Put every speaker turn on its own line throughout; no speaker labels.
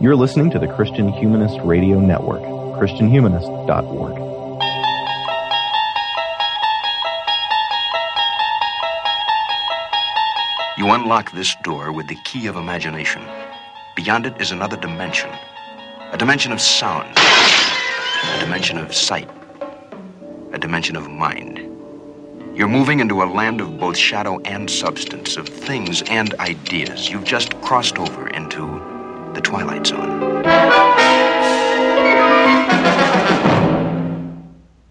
You're listening to the Christian Humanist Radio Network, ChristianHumanist.org.
You unlock this door with the key of imagination. Beyond it is another dimension a dimension of sound, a dimension of sight, a dimension of mind. You're moving into a land of both shadow and substance, of things and ideas. You've just crossed over into the Twilight Zone.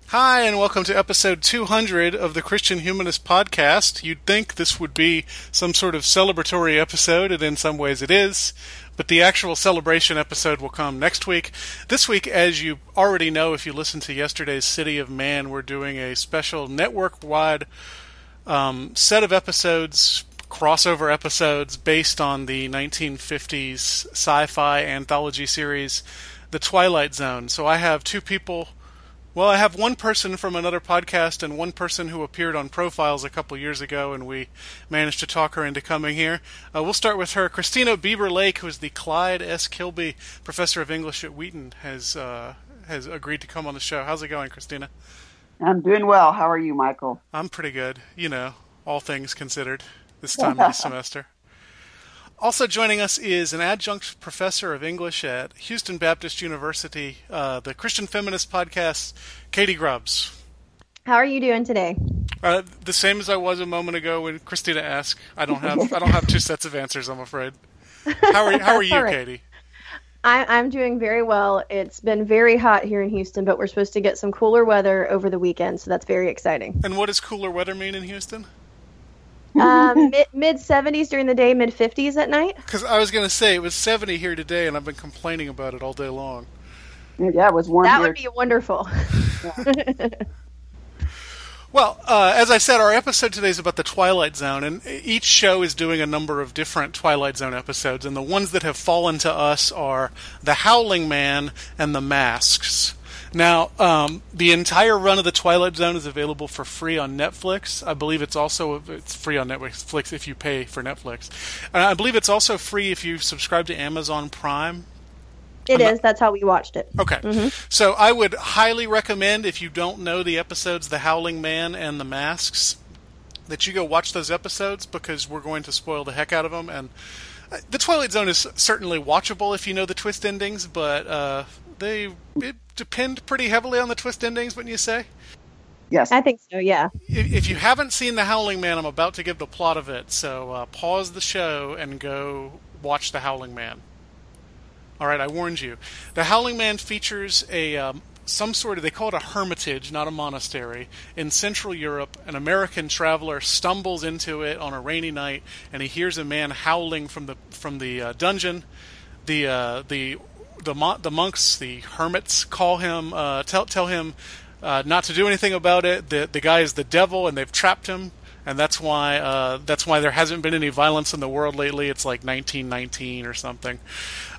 Hi, and welcome to episode 200 of the Christian Humanist Podcast. You'd think this would be some sort of celebratory episode, and in some ways it is, but the actual celebration episode will come next week. This week, as you already know if you listened to yesterday's City of Man, we're doing a special network wide um, set of episodes crossover episodes based on the 1950s sci-fi anthology series The Twilight Zone. So I have two people well, I have one person from another podcast and one person who appeared on Profiles a couple years ago, and we managed to talk her into coming here. Uh, we'll start with her. Christina Bieber Lake, who is the Clyde S. Kilby Professor of English at Wheaton, has uh, has agreed to come on the show. How's it going, Christina?
I'm doing well. How are you, Michial?
I'm pretty good. You know, all things considered this time of the semester. Also joining us is an adjunct professor of English at Houston Baptist University, uh, the Christian Feminist podcast, Katie Grubbs.
How are you doing today?
Uh, the same as I was a moment ago when Christina asked. I don't have I don't have two sets of answers. I'm afraid. How are How are you, right. Katie?
I, I'm doing very well. It's been very hot here in Houston, but we're supposed to get some cooler weather over the weekend, so that's very exciting.
And what does cooler weather mean in Houston?
Um, mid seventies during the day, mid fifties at night.
Because I was going to say it was seventy here today, and I've been complaining about it all day long.
Yeah, it was warm.
That
here.
would be wonderful.
well, uh, as I said, our episode today is about the Twilight Zone, and each show is doing a number of different Twilight Zone episodes, and the ones that have fallen to us are The Howling Man and The Masks. Now, um, the entire run of the Twilight Zone is available for free on Netflix. I believe it's also it's free on Netflix if you pay for Netflix. And I believe it's also free if you subscribe to Amazon Prime.
It is. That's how we watched it.
Okay. Mm-hmm. So I would highly recommend if you don't know the episodes The Howling Man and The Masks that you go watch those episodes because we're going to spoil the heck out of them and uh, the Twilight Zone is certainly watchable if you know the twist endings, but uh, they it depend pretty heavily on the twist endings, wouldn't you say?
Yes,
I think so. Yeah.
If, if you haven't seen The Howling Man, I'm about to give the plot of it, so uh, pause the show and go watch The Howling Man. All right, I warned you. The Howling Man features a um, some sort of they call it a hermitage, not a monastery, in Central Europe. An American traveler stumbles into it on a rainy night, and he hears a man howling from the from the uh, dungeon. The uh, the the mon- the monks, the hermits, call him, uh, tell tell him uh, not to do anything about it. The the guy is the devil, and they've trapped him, and that's why uh, that's why there hasn't been any violence in the world lately. It's like 1919 or something.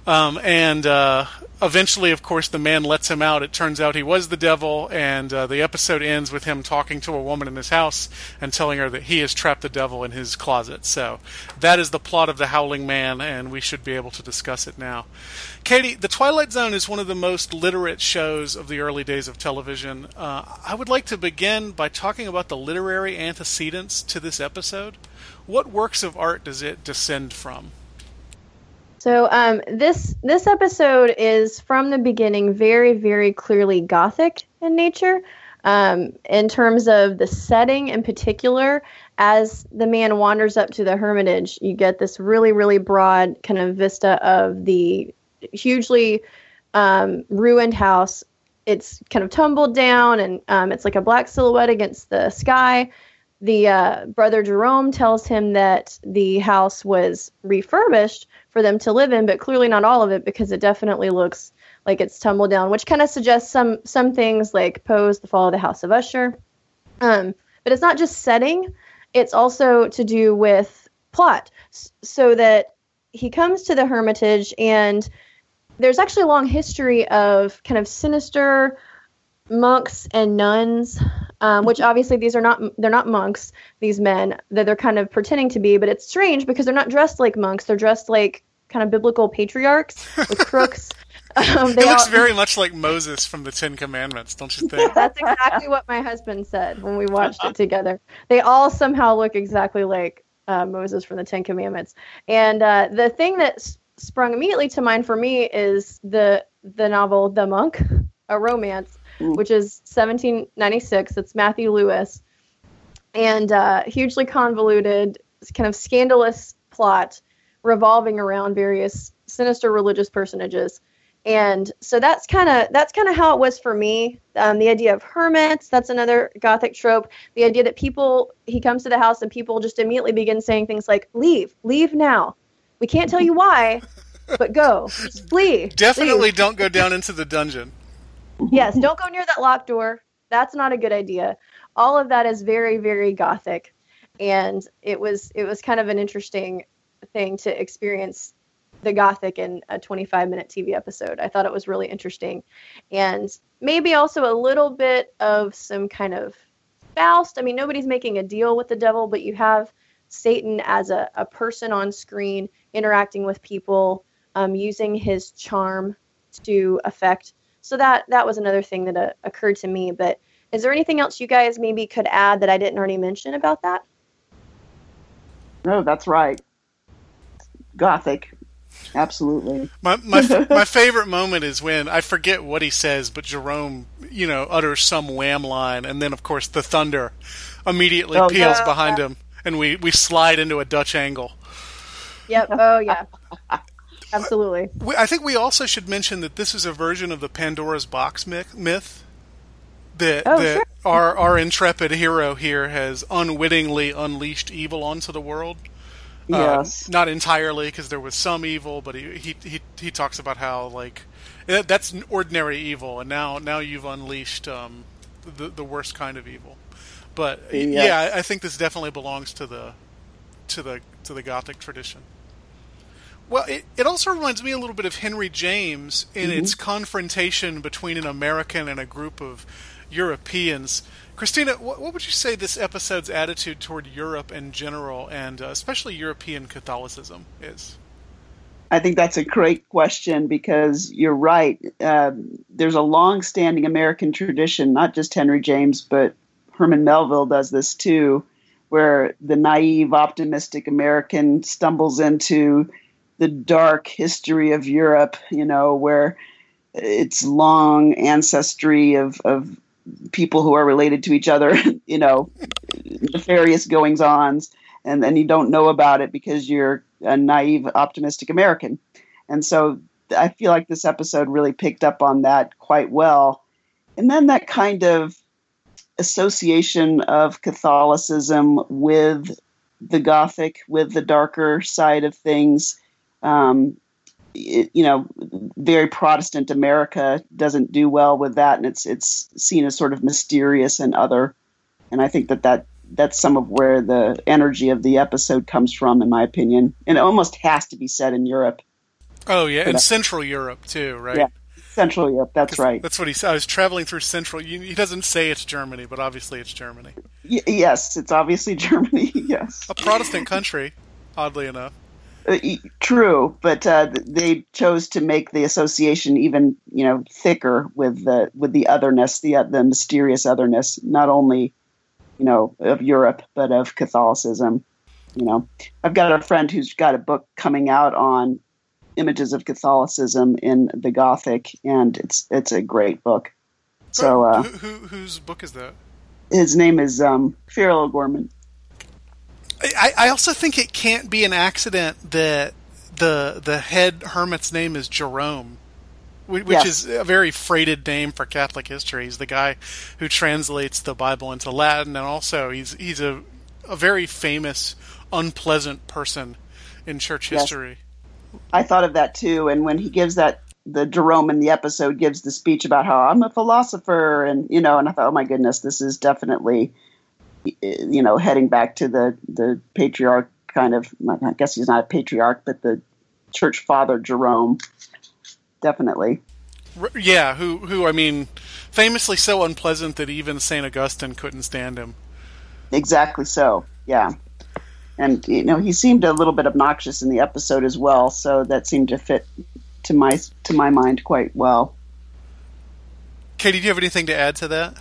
Um, and uh, eventually, of course, the man lets him out. It turns out he was the devil, and uh, the episode ends with him talking to a woman in his house and telling her that he has trapped the devil in his closet. So that is the plot of The Howling Man, and we should be able to discuss it now. Katie, The Twilight Zone is one of the most literate shows of the early days of television. Uh, I would like to begin by talking about the literary antecedents to this episode. What works of art does it descend from?
So um, this this episode is from the beginning very very clearly gothic in nature. Um, in terms of the setting in particular, as the man wanders up to the hermitage, you get this really really broad kind of vista of the hugely um, ruined house. It's kind of tumbled down, and um, it's like a black silhouette against the sky. The uh, brother Jerome tells him that the house was refurbished for them to live in, but clearly not all of it because it definitely looks like it's tumbled down, which kind of suggests some some things like Poe's The Fall of the House of Usher. Um, but it's not just setting; it's also to do with plot, so that he comes to the Hermitage, and there's actually a long history of kind of sinister monks and nuns um, which obviously these are not they're not monks these men that they're kind of pretending to be but it's strange because they're not dressed like monks they're dressed like kind of biblical patriarchs with crooks. Um,
It
they
looks
all-
very much like Moses from the Ten Commandments, don't you think?
That's exactly what my husband said when we watched it together. They all somehow look exactly like uh, Moses from the Ten Commandments. And uh, the thing that s- sprung immediately to mind for me is the the novel The Monk, a romance,
Mm.
which is 1796. It's Matthew Lewis, and uh, hugely convoluted, kind of scandalous plot revolving around various sinister religious personages. And so that's kind of that's kind of how it was for me. Um, the idea of hermits that's another gothic trope. The idea that people he comes to the house and people just immediately begin saying things like leave leave now. We can't tell you why but go. Just flee.
Definitely
leave.
don't go down into the dungeon.
yes don't go near that locked door. That's not a good idea. All of that is very very gothic. And it was it was kind of an interesting thing to experience the gothic in a 25 minute tv episode. I thought it was really interesting. And maybe also a little bit of some kind of faust. I mean nobody's making a deal with the devil but you have satan as a, a person on screen interacting with people um, using his charm to affect. So that that was another thing that uh, occurred to me. But is there anything else you guys maybe could add that i didn't already mention about that?
No, that's right. Gothic. Absolutely.
My my my favorite moment is when I forget what he says, but Jerome, you know, utters some wham line, and then of course the thunder immediately
Oh,
peals
yeah.
behind him, and we we slide into a Dutch angle.
yep oh yeah absolutely
I think we also should mention that this is a version of the Pandora's box myth. myth that
Oh,
that
sure.
our our intrepid hero here has unwittingly unleashed evil onto the world. Uh,
Yes.
not entirely, because there was some evil, but he, he he he talks about how like that's an ordinary evil, and now now you've unleashed um, the the worst kind of evil. But
Yes.
yeah, I, I think this definitely belongs to the to the to the Gothic tradition. Well, it, it also reminds me a little bit of Henry James in its confrontation between an American and a group of Europeans. Christina, what, what would you say this episode's attitude toward Europe in general, and uh, especially European Catholicism, is?
I think that's a great question because you're right. Um, there's a long-standing American tradition, not just Henry James, but Herman Melville does this too, where the naive, optimistic American stumbles into the dark history of Europe. You know, where its long ancestry of of people who are related to each other. You know, nefarious goings ons and then you don't know about it because you're a naive, optimistic American. And so I feel like this episode really picked up on that quite well. And then that kind of association of Catholicism with the Gothic, with the darker side of things. Um, it, you know, very Protestant America doesn't do well with that, and it's it's seen as sort of mysterious and other. And I think that that that's some of where the energy of the episode comes from, in my opinion. And it almost has to be said in Europe,
Oh yeah, and
Yeah.
Uh, Central Europe too, right?
Yeah. Central Europe. That's right.
That's what he said. I was traveling through Central. He he doesn't say it's Germany, but obviously it's Germany,
Y- yes, it's obviously Germany. yes,
a Protestant country. Oddly enough.
Uh, true. But uh, they chose to make the association even, you know, thicker with the with the otherness, the uh, the mysterious otherness, not only, you know, of Europe but of Catholicism. You know, I've got a friend who's got a book coming out on images of Catholicism in the Gothic, and it's it's a great book. So uh,
who, who whose book is that?
his name is um, Farrell O'Gorman.
I, I also think it can't be an accident that the the head hermit's name is Jerome, which
Yes.
is a very freighted name for Catholic history. He's the guy who translates the Bible into Latin, and also he's he's a a very famous, unpleasant person in church
Yes.
history.
I thought of that too. And when he gives that, the Jerome in the episode gives the speech about how I'm a philosopher, and you know, and I thought, oh my goodness, this is definitely, you know, heading back to the the patriarch kind of. I guess he's not a patriarch, but the church father Jerome, definitely.
Yeah, who who I mean, famously so unpleasant that even Saint Augustine couldn't stand him.
Exactly so. Yeah. and you know he seemed a little bit obnoxious in the episode as well. So that seemed to fit to my to my mind quite well.
Katie, do you have anything to add to that?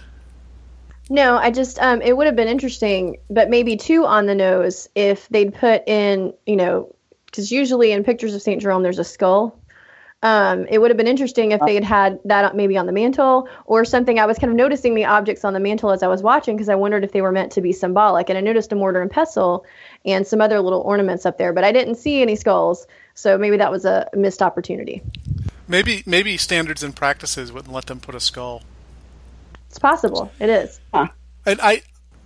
No, I just um, it would have been interesting, but maybe too on the nose if they'd put in, you know, because usually in pictures of Saint Jerome there's a skull. Um, it would have been interesting if they'd had that maybe on the mantle or something. I was kind of noticing the objects on the mantle as I was watching because I wondered if they were meant to be symbolic. And I noticed a mortar and pestle and some other little ornaments up there, but I didn't see any skulls. So maybe that was a missed opportunity.
Maybe maybe standards and practices wouldn't let them put a skull.
It's possible. It is.
And I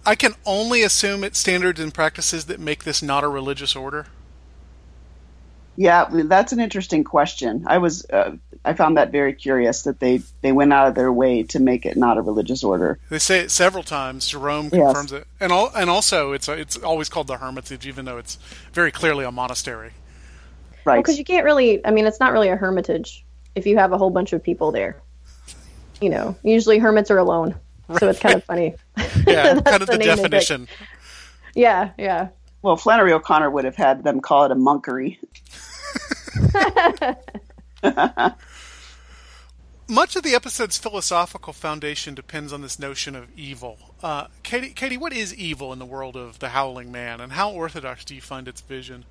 I can only assume it's standards and practices that make this not a religious order.
Yeah, that's an interesting question. I was uh, I found that very curious that they they went out of their way to make it not a religious order.
They say it several times. Jerome confirms yes. it, and all, and also it's a, it's always called the Hermitage, even though it's very clearly a monastery.
Right. Because well, you can't really. I mean, it's not really a hermitage if you have a whole bunch of people there. You know, usually hermits are alone, right. so it's kind of funny.
Yeah, kind of the, the definition.
Yeah, yeah.
Well, Flannery O'Connor would have had them call it a monkery.
Much of the episode's philosophical foundation depends on this notion of evil. Uh, Katie, Katie, what is evil in the world of the Howling Man, and how orthodox do you find its vision?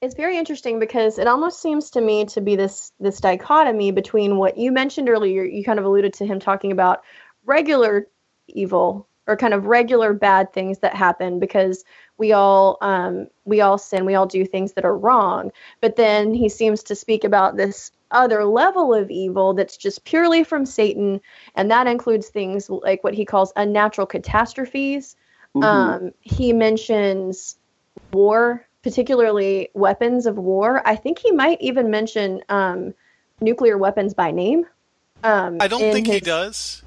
It's very interesting because it almost seems to me to be this this dichotomy between what you mentioned earlier. You kind of alluded to him talking about regular evil or kind of regular bad things that happen because we all um, we all sin we all do things that are wrong but then he seems to speak about this other level of evil that's just purely from satan and that includes things like what he calls unnatural catastrophes mm-hmm. um, he mentions war particularly weapons of war i think he might even mention um, nuclear weapons by name
um, i don't think his... he does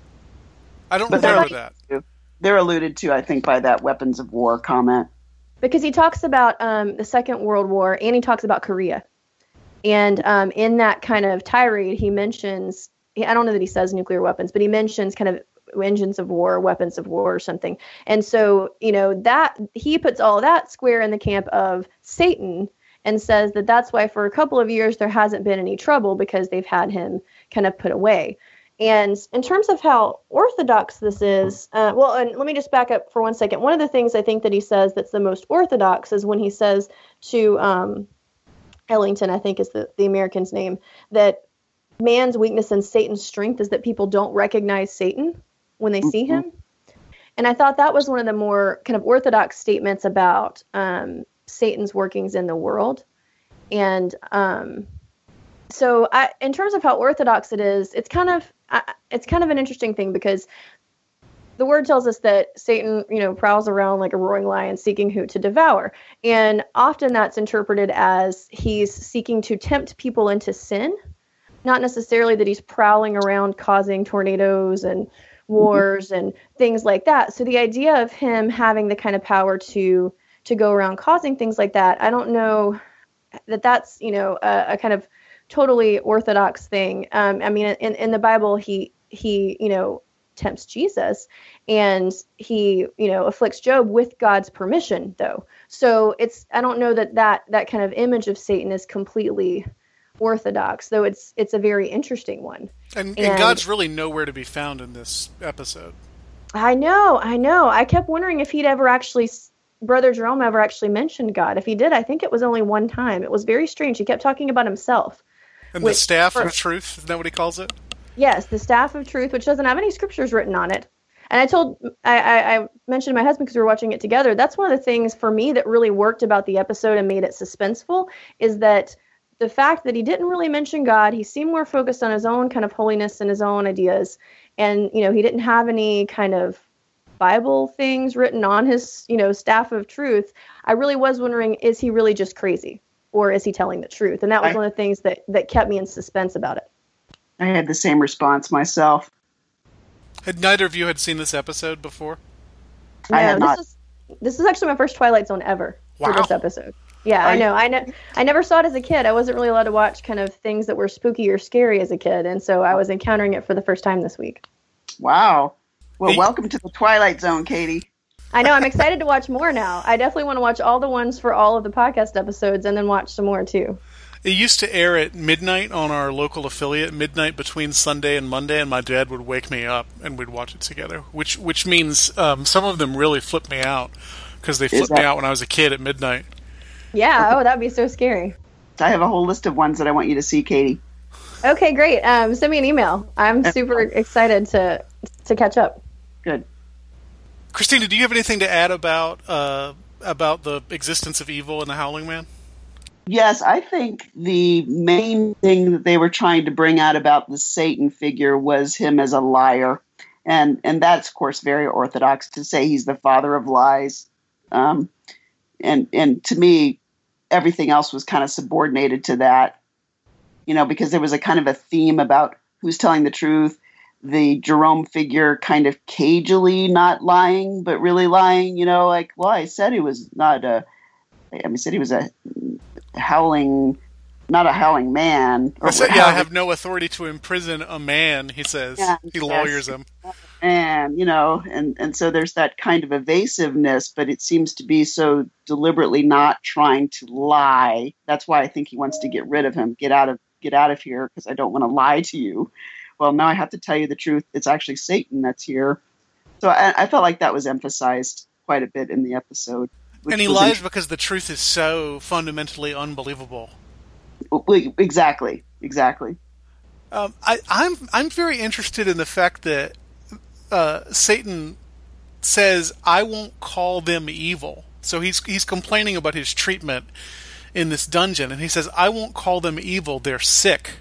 i don't but remember that
they're alluded to, I think, by that weapons of war comment.
Because he talks about um, the Second World War and he talks about Korea. And um, in that kind of tirade, he mentions, I don't know that he says nuclear weapons, but he mentions kind of engines of war, weapons of war, or something. And so, you know, that he puts all that square in the camp of Satan and says that that's why for a couple of years there hasn't been any trouble because they've had him kind of put away. And in terms of how orthodox this is, uh, well, and let me just back up for one second. One of the things I think that he says that's the most orthodox is when he says to um, Ellington, I think is the, the American's name, that man's weakness and Satan's strength is that people don't recognize Satan when they mm-hmm. see him. And I thought that was one of the more kind of orthodox statements about um, Satan's workings in the world. And um, so, I, in terms of how orthodox it is, it's kind of I, it's kind of an interesting thing because the word tells us that Satan, you know, prowls around like a roaring lion seeking who to devour. And often that's interpreted as he's seeking to tempt people into sin, not necessarily that he's prowling around causing tornadoes and wars mm-hmm. and things like that. So the idea of him having the kind of power to to go around causing things like that, I don't know that that's, you know, a, a kind of totally orthodox thing. Um, I mean, in, in the Bible, he he you know tempts Jesus, and he you know afflicts Job with God's permission, though. So it's I don't know that that that kind of image of Satan is completely orthodox, though it's it's a very interesting one.
And, and, and God's really nowhere to be found in this episode.
I know, I know. I kept wondering if he'd ever actually Brother Jerome ever actually mentioned God. If he did, I think it was only one time. It was very strange. He kept talking about himself.
And the staff of truth, is that what he calls it?
Yes, the staff of truth, which doesn't have any scriptures written on it. And I told, I, I, I mentioned my husband because we were watching it together. That's one of the things for me that really worked about the episode and made it suspenseful is that the fact that he didn't really mention God, he seemed more focused on his own kind of holiness and his own ideas. And, you know, he didn't have any kind of Bible things written on his, you know, staff of truth. I really was wondering, is he really just crazy? or is he telling the truth? And that was I, one of the things that that kept me in suspense about it.
I had the same response myself.
Had neither of you had seen this episode before?
No, I had not. This is, this is actually my first Twilight Zone ever wow. for this episode. Yeah, I, I know. I ne- I never saw it as a kid. I wasn't really allowed to watch kind of things that were spooky or scary as a kid, and so I was encountering it for the first time this week.
Wow. Well, welcome to the Twilight Zone, Katie.
I know. I'm excited to watch more now. I definitely want to watch all the ones for all of the podcast episodes and then watch some more too.
It used to air at midnight on our local affiliate, midnight between Sunday and Monday, and my dad would wake me up and we'd watch it together. Which which means um, some of them really flipped me out because they flipped
that-
me out when I was a kid at midnight.
Yeah. Oh, that'd be so scary.
I have a whole list of ones that I want you to see, Katie.
Okay, great. Um, send me an email. I'm super excited to to catch up.
Good.
Christina, do you have anything to add about uh, about the existence of evil in the Howling Man?
Yes, I think the main thing that they were trying to bring out about the Satan figure was him as a liar, and and that's of course very orthodox to say he's the father of lies, um, and and to me, everything else was kind of subordinated to that, you know, because there was a kind of a theme about who's telling the truth. The Jerome figure kind of cagily not lying, but really lying, you know, like, well, I said he was not a, I mean, said he was a howling, not a howling man. or
I said, yeah, I have no authority to imprison a man. He says
Yeah,
he
yes.
lawyers him.
Man, you know, and and so there's that kind of evasiveness, but it seems to be so deliberately not trying to lie. That's why I think he wants to get rid of him. Get out of get out of here because I don't want to lie to you. Well, now I have to tell you the truth. It's actually Satan that's here. So I, I felt like that was emphasized quite a bit in the episode.
And he lies because the truth is so fundamentally unbelievable.
exactly, exactly.
Um, I, I'm I'm very interested in the fact that uh, Satan says, "I won't call them evil." So he's he's complaining about his treatment in this dungeon, and he says, "I won't call them evil. They're sick."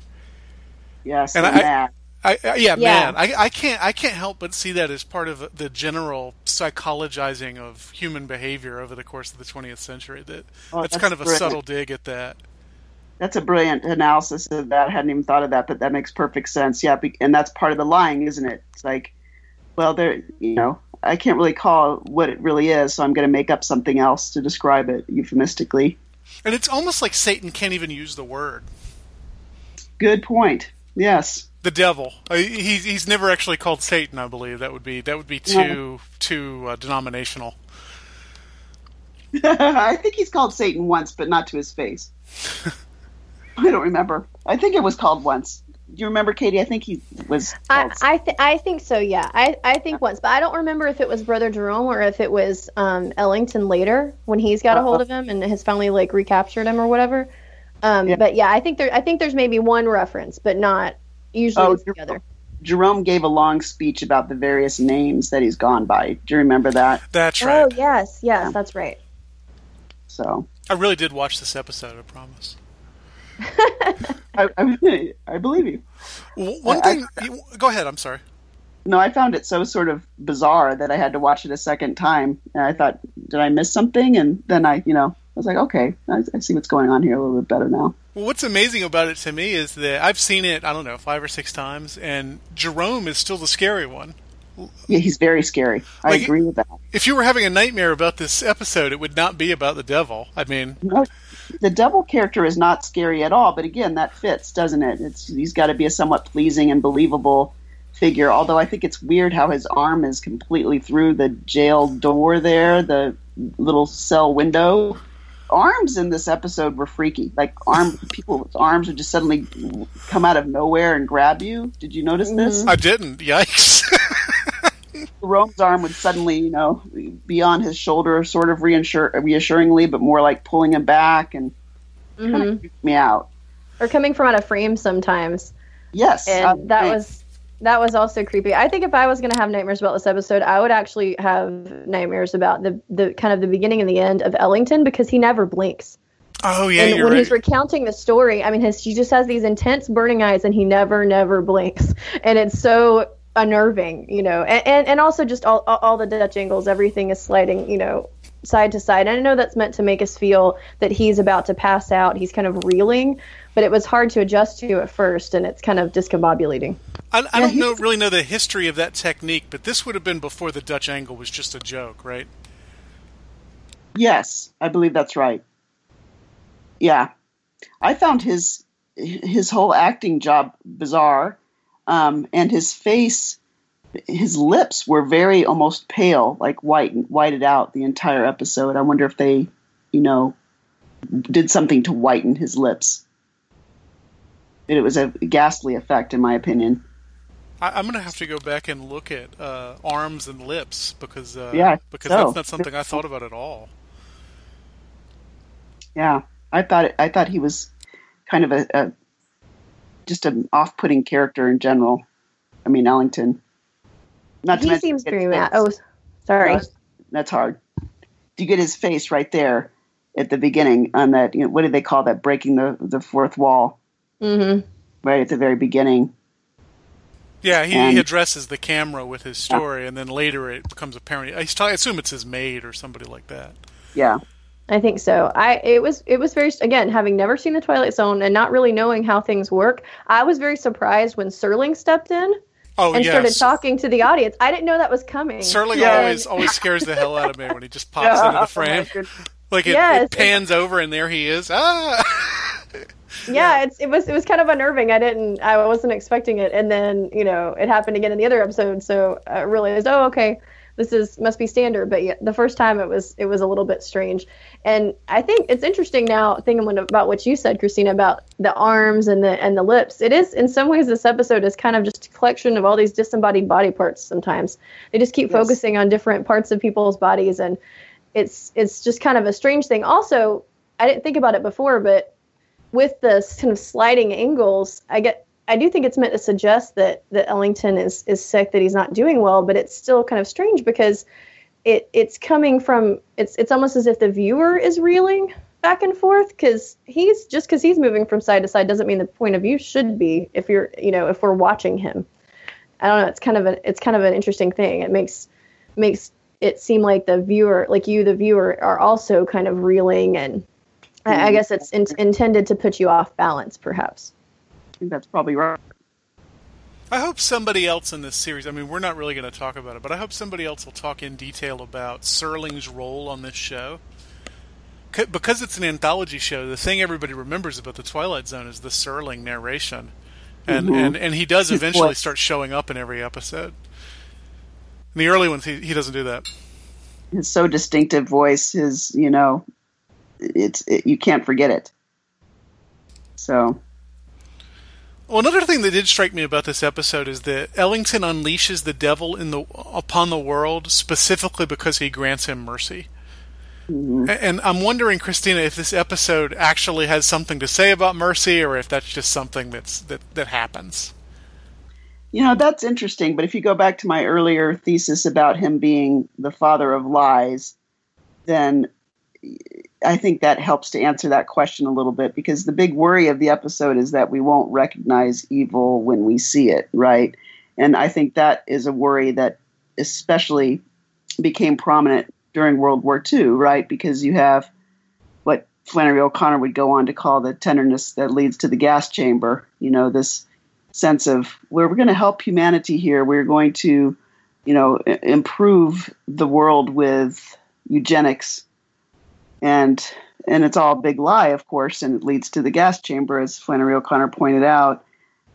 Yes,
And
and
I- I, I, yeah,
Yeah.
man, I, I can't I can't help but see that as part of the general psychologizing of human behavior over the course of the 20th century. That
Oh,
that's,
that's
kind of a subtle dig at that.
That's a brilliant analysis of that. I hadn't even thought of that, but that makes perfect sense. Yeah, be- and that's part of the lying, isn't it? It's like, well, there, you know, I can't really call what it really is, so I'm going to make up something else to describe it euphemistically.
And it's almost like Satan can't even use the word.
Good point. Yes.
the devil. Uh, He's he's never actually called Satan. I believe that would be that would be too too uh, denominational.
I think he's called Satan once, but not to his face. I don't remember. I think it was called once. Do you remember, Katie? I think he was
I. I, th- I think so. Yeah, I I think once, but I don't remember if it was Brother Jerome or if it was um, Ellington later when he's got a hold of him and has finally like recaptured him or whatever. Um,
Yeah.
But yeah, I think there I think there's maybe one reference, but not usually
Oh,
it's the.
Jerome gave a long speech about the various names that he's gone by. Do you remember that?
That's right.
Oh yes, yes, that's right.
So
I really did watch this episode. I promise.
I, I, I believe you.
One uh,
I-
thing. you- go ahead. I'm sorry.
No, I found it so sort of bizarre that I had to watch it a second time. And I thought, did I miss something? And then I, you know, I was like, okay, I, I see what's going on here a little bit better now.
Well, what's amazing about it to me is that I've seen it. I don't know five or six times, and Jerome is still the scary one.
Yeah, he's very scary. I
Like-
agree with that.
If you were having a nightmare about this episode, it would not be about the devil. I mean,
No, the devil character is not scary at all, but again, that fits, doesn't it? It's he's got to be a somewhat pleasing and believable figure. Although I think it's weird how his arm is completely through the jail door there, the little cell window. Arms in this episode were freaky. Like arm people with arms would just suddenly come out of nowhere and grab you. Did you notice this?
I didn't. Yikes!
Rome's arm would suddenly, you know, be on his shoulder, sort of reassure, reassuringly, but more like pulling him back and kind
hmm
of me out.
Or coming from out of frame sometimes,
Yes,
and
uh,
that
right.
was that was also creepy. I think if I was going to have nightmares about this episode, I would actually have nightmares about the the kind of the beginning and the end of Ellington because he never blinks.
oh yeah,
and
you're
when
right.
he's recounting the story, I mean, his he just has these intense burning eyes, and he never, never blinks, and it's so unnerving, you know. And and, and also just all, all all the Dutch angles, everything is sliding, you know, side to side. And I know that's meant to make us feel that he's about to pass out. He's kind of reeling, but it was hard to adjust to at first, and it's kind of discombobulating.
I, I don't know really know the history of that technique, but this would have been before the Dutch angle was just a joke, right?
Yes, I believe that's right. Yeah, I found his his whole acting job bizarre, um, and his face his lips were very almost pale, like white whited out the entire episode. I wonder if they, you know, did something to whiten his lips. It was a ghastly effect, in my opinion.
I, am gonna have to go back and look at uh, arms and lips because uh,
yeah,
because
so.
that's not something I thought about at all.
Yeah, I thought I thought he was kind of a, a just an off-putting character in general. I mean, Ellington.
Not he seems very mad. Oh, sorry. No,
that's hard. Do you get his face right there at the beginning on that? You know, what do they call that? Breaking the the fourth wall.
Mm-hmm.
Right at the very beginning.
Yeah, he, and, he addresses the camera with his story, yeah. and then later it becomes apparent. I, I assume it's his maid or somebody like that.
Yeah.
I think so. I it was it was very again having never seen the Twilight Zone and not really knowing how things work. I was very surprised when Serling stepped in
oh,
and
yes.
started talking to the audience. I didn't know that was coming.
Serling yeah. always always scares the hell out of me when he just pops yeah, into the frame. Oh like it, yes, it pans over and there he is. Ah.
yeah, it's it was it was kind of unnerving. I didn't I wasn't expecting it, and then you know it happened again in the other episode. So I realized, oh okay, this is must be standard. But yeah, the first time it was it was a little bit strange. And I think it's interesting now thinking about what you said, Christina, about the arms and the and the lips. It is in some ways this episode is kind of just a collection of all these disembodied body parts. Sometimes they just keep yes. focusing on different parts of people's bodies, and it's it's just kind of a strange thing. Also, I didn't think about it before, but with the kind of sliding angles, I get I do think it's meant to suggest that that Ellington is is sick, that he's not doing well, but it's still kind of strange because it it's coming from it's it's almost as if the viewer is reeling back and forth because he's just because he's moving from side to side doesn't mean the point of view should be if you're you know if we're watching him. I don't know. It's kind of an it's kind of an interesting thing. It makes makes it seem like the viewer, like you, the viewer, are also kind of reeling, and I, I mm-hmm. guess it's in, intended to put you off balance, perhaps
think that's probably right.
I hope somebody else in this series, I mean, we're not really going to talk about it, but I hope somebody else will talk in detail about Serling's role on this show. Because it's an anthology show, the thing everybody remembers about the Twilight Zone is the Serling narration. And, mm-hmm. and, and he does eventually start showing up in every episode. In the early ones, he, he doesn't do that.
His so distinctive voice, his, you know, it's it, you can't forget it. So
well, another thing that did strike me about this episode is that Ellington unleashes the devil in the upon the world specifically because he grants him mercy. Mm-hmm. And I'm wondering, Christina, if this episode actually has something to say about mercy, or if that's just something that's that that happens.
You know, that's interesting. But if you go back to my earlier thesis about him being the father of lies, then I think that helps to answer that question a little bit because the big worry of the episode is that we won't recognize evil when we see it, right? And I think that is a worry that especially became prominent during World War II, right? Because you have what Flannery O'Connor would go on to call the tenderness that leads to the gas chamber, you know, this sense of where we're going to help humanity here, we're going to, you know, improve the world with eugenics and and it's all a big lie, of course, and it leads to the gas chamber, as Flannery O'Connor pointed out.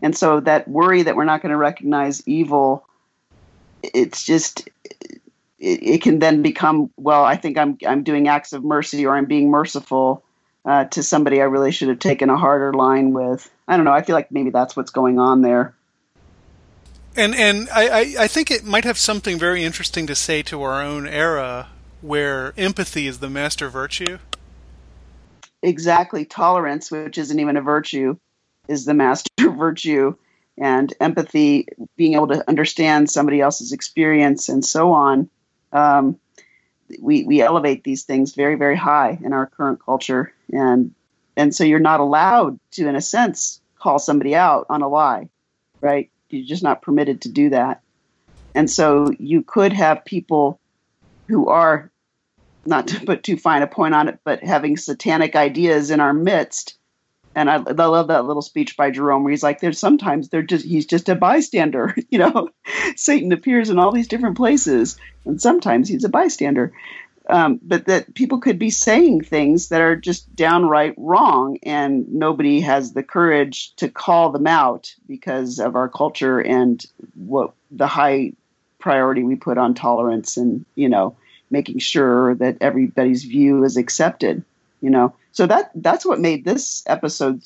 And so that worry that we're not going to recognize evil, it's just it, it, can then become well. I think I'm I'm doing acts of mercy or I'm being merciful uh, to somebody I really should have taken a harder line with. I don't know. I feel like maybe that's what's going on there.
And and I, I, I think it might have something very interesting to say to our own era where empathy is the master virtue?
Exactly. Tolerance, which isn't even a virtue, is the master virtue. And empathy, being able to understand somebody else's experience and so on. Um, we, we elevate these things very, very high in our current culture. And, and so you're not allowed to, in a sense, call somebody out on a lie, right? You're just not permitted to do that. And so you could have people who are not to put too fine a point on it, but having satanic ideas in our midst. And I, I love that little speech by Jerome where he's like, "There's sometimes they're just he's just a bystander, you know. Satan appears in all these different places, and sometimes he's a bystander. Um, but that people could be saying things that are just downright wrong, and nobody has the courage to call them out because of our culture and what the high priority we put on tolerance and you know making sure that everybody's view is accepted. You know, so that that's what made this episode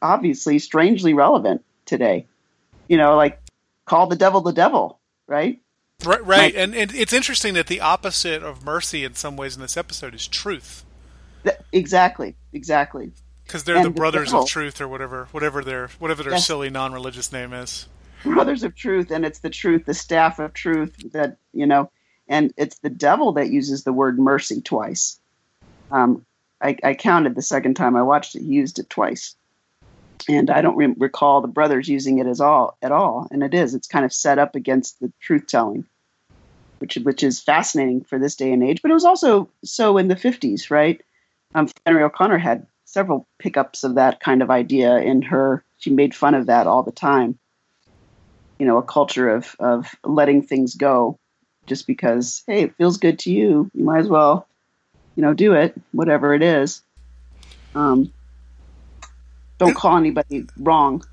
obviously strangely relevant today. You know, like call the devil the devil, right?
Right, right. Like, and, and it's interesting that the opposite of mercy in some ways in this episode is truth.
Th- exactly, exactly.
Because they're and the brothers the of truth or whatever, whatever their whatever their yes. silly non-religious name is.
Brothers of truth, and it's the truth, the staff of truth that you know, and it's the devil that uses the word mercy twice. Um, I, I counted the second time I watched it; he used it twice and I don't re- recall the brothers using it as all at all. And it is; it's kind of set up against the truth telling, which which is fascinating for this day and age. But it was also so in the fifties, right? Um, Flannery O'Connor had several pickups of that kind of idea in her. She made fun of that all the time. You know, a culture of of letting things go, just because hey, it feels good to you, you might as well, you know, do it, whatever it is. Um, don't call anybody wrong.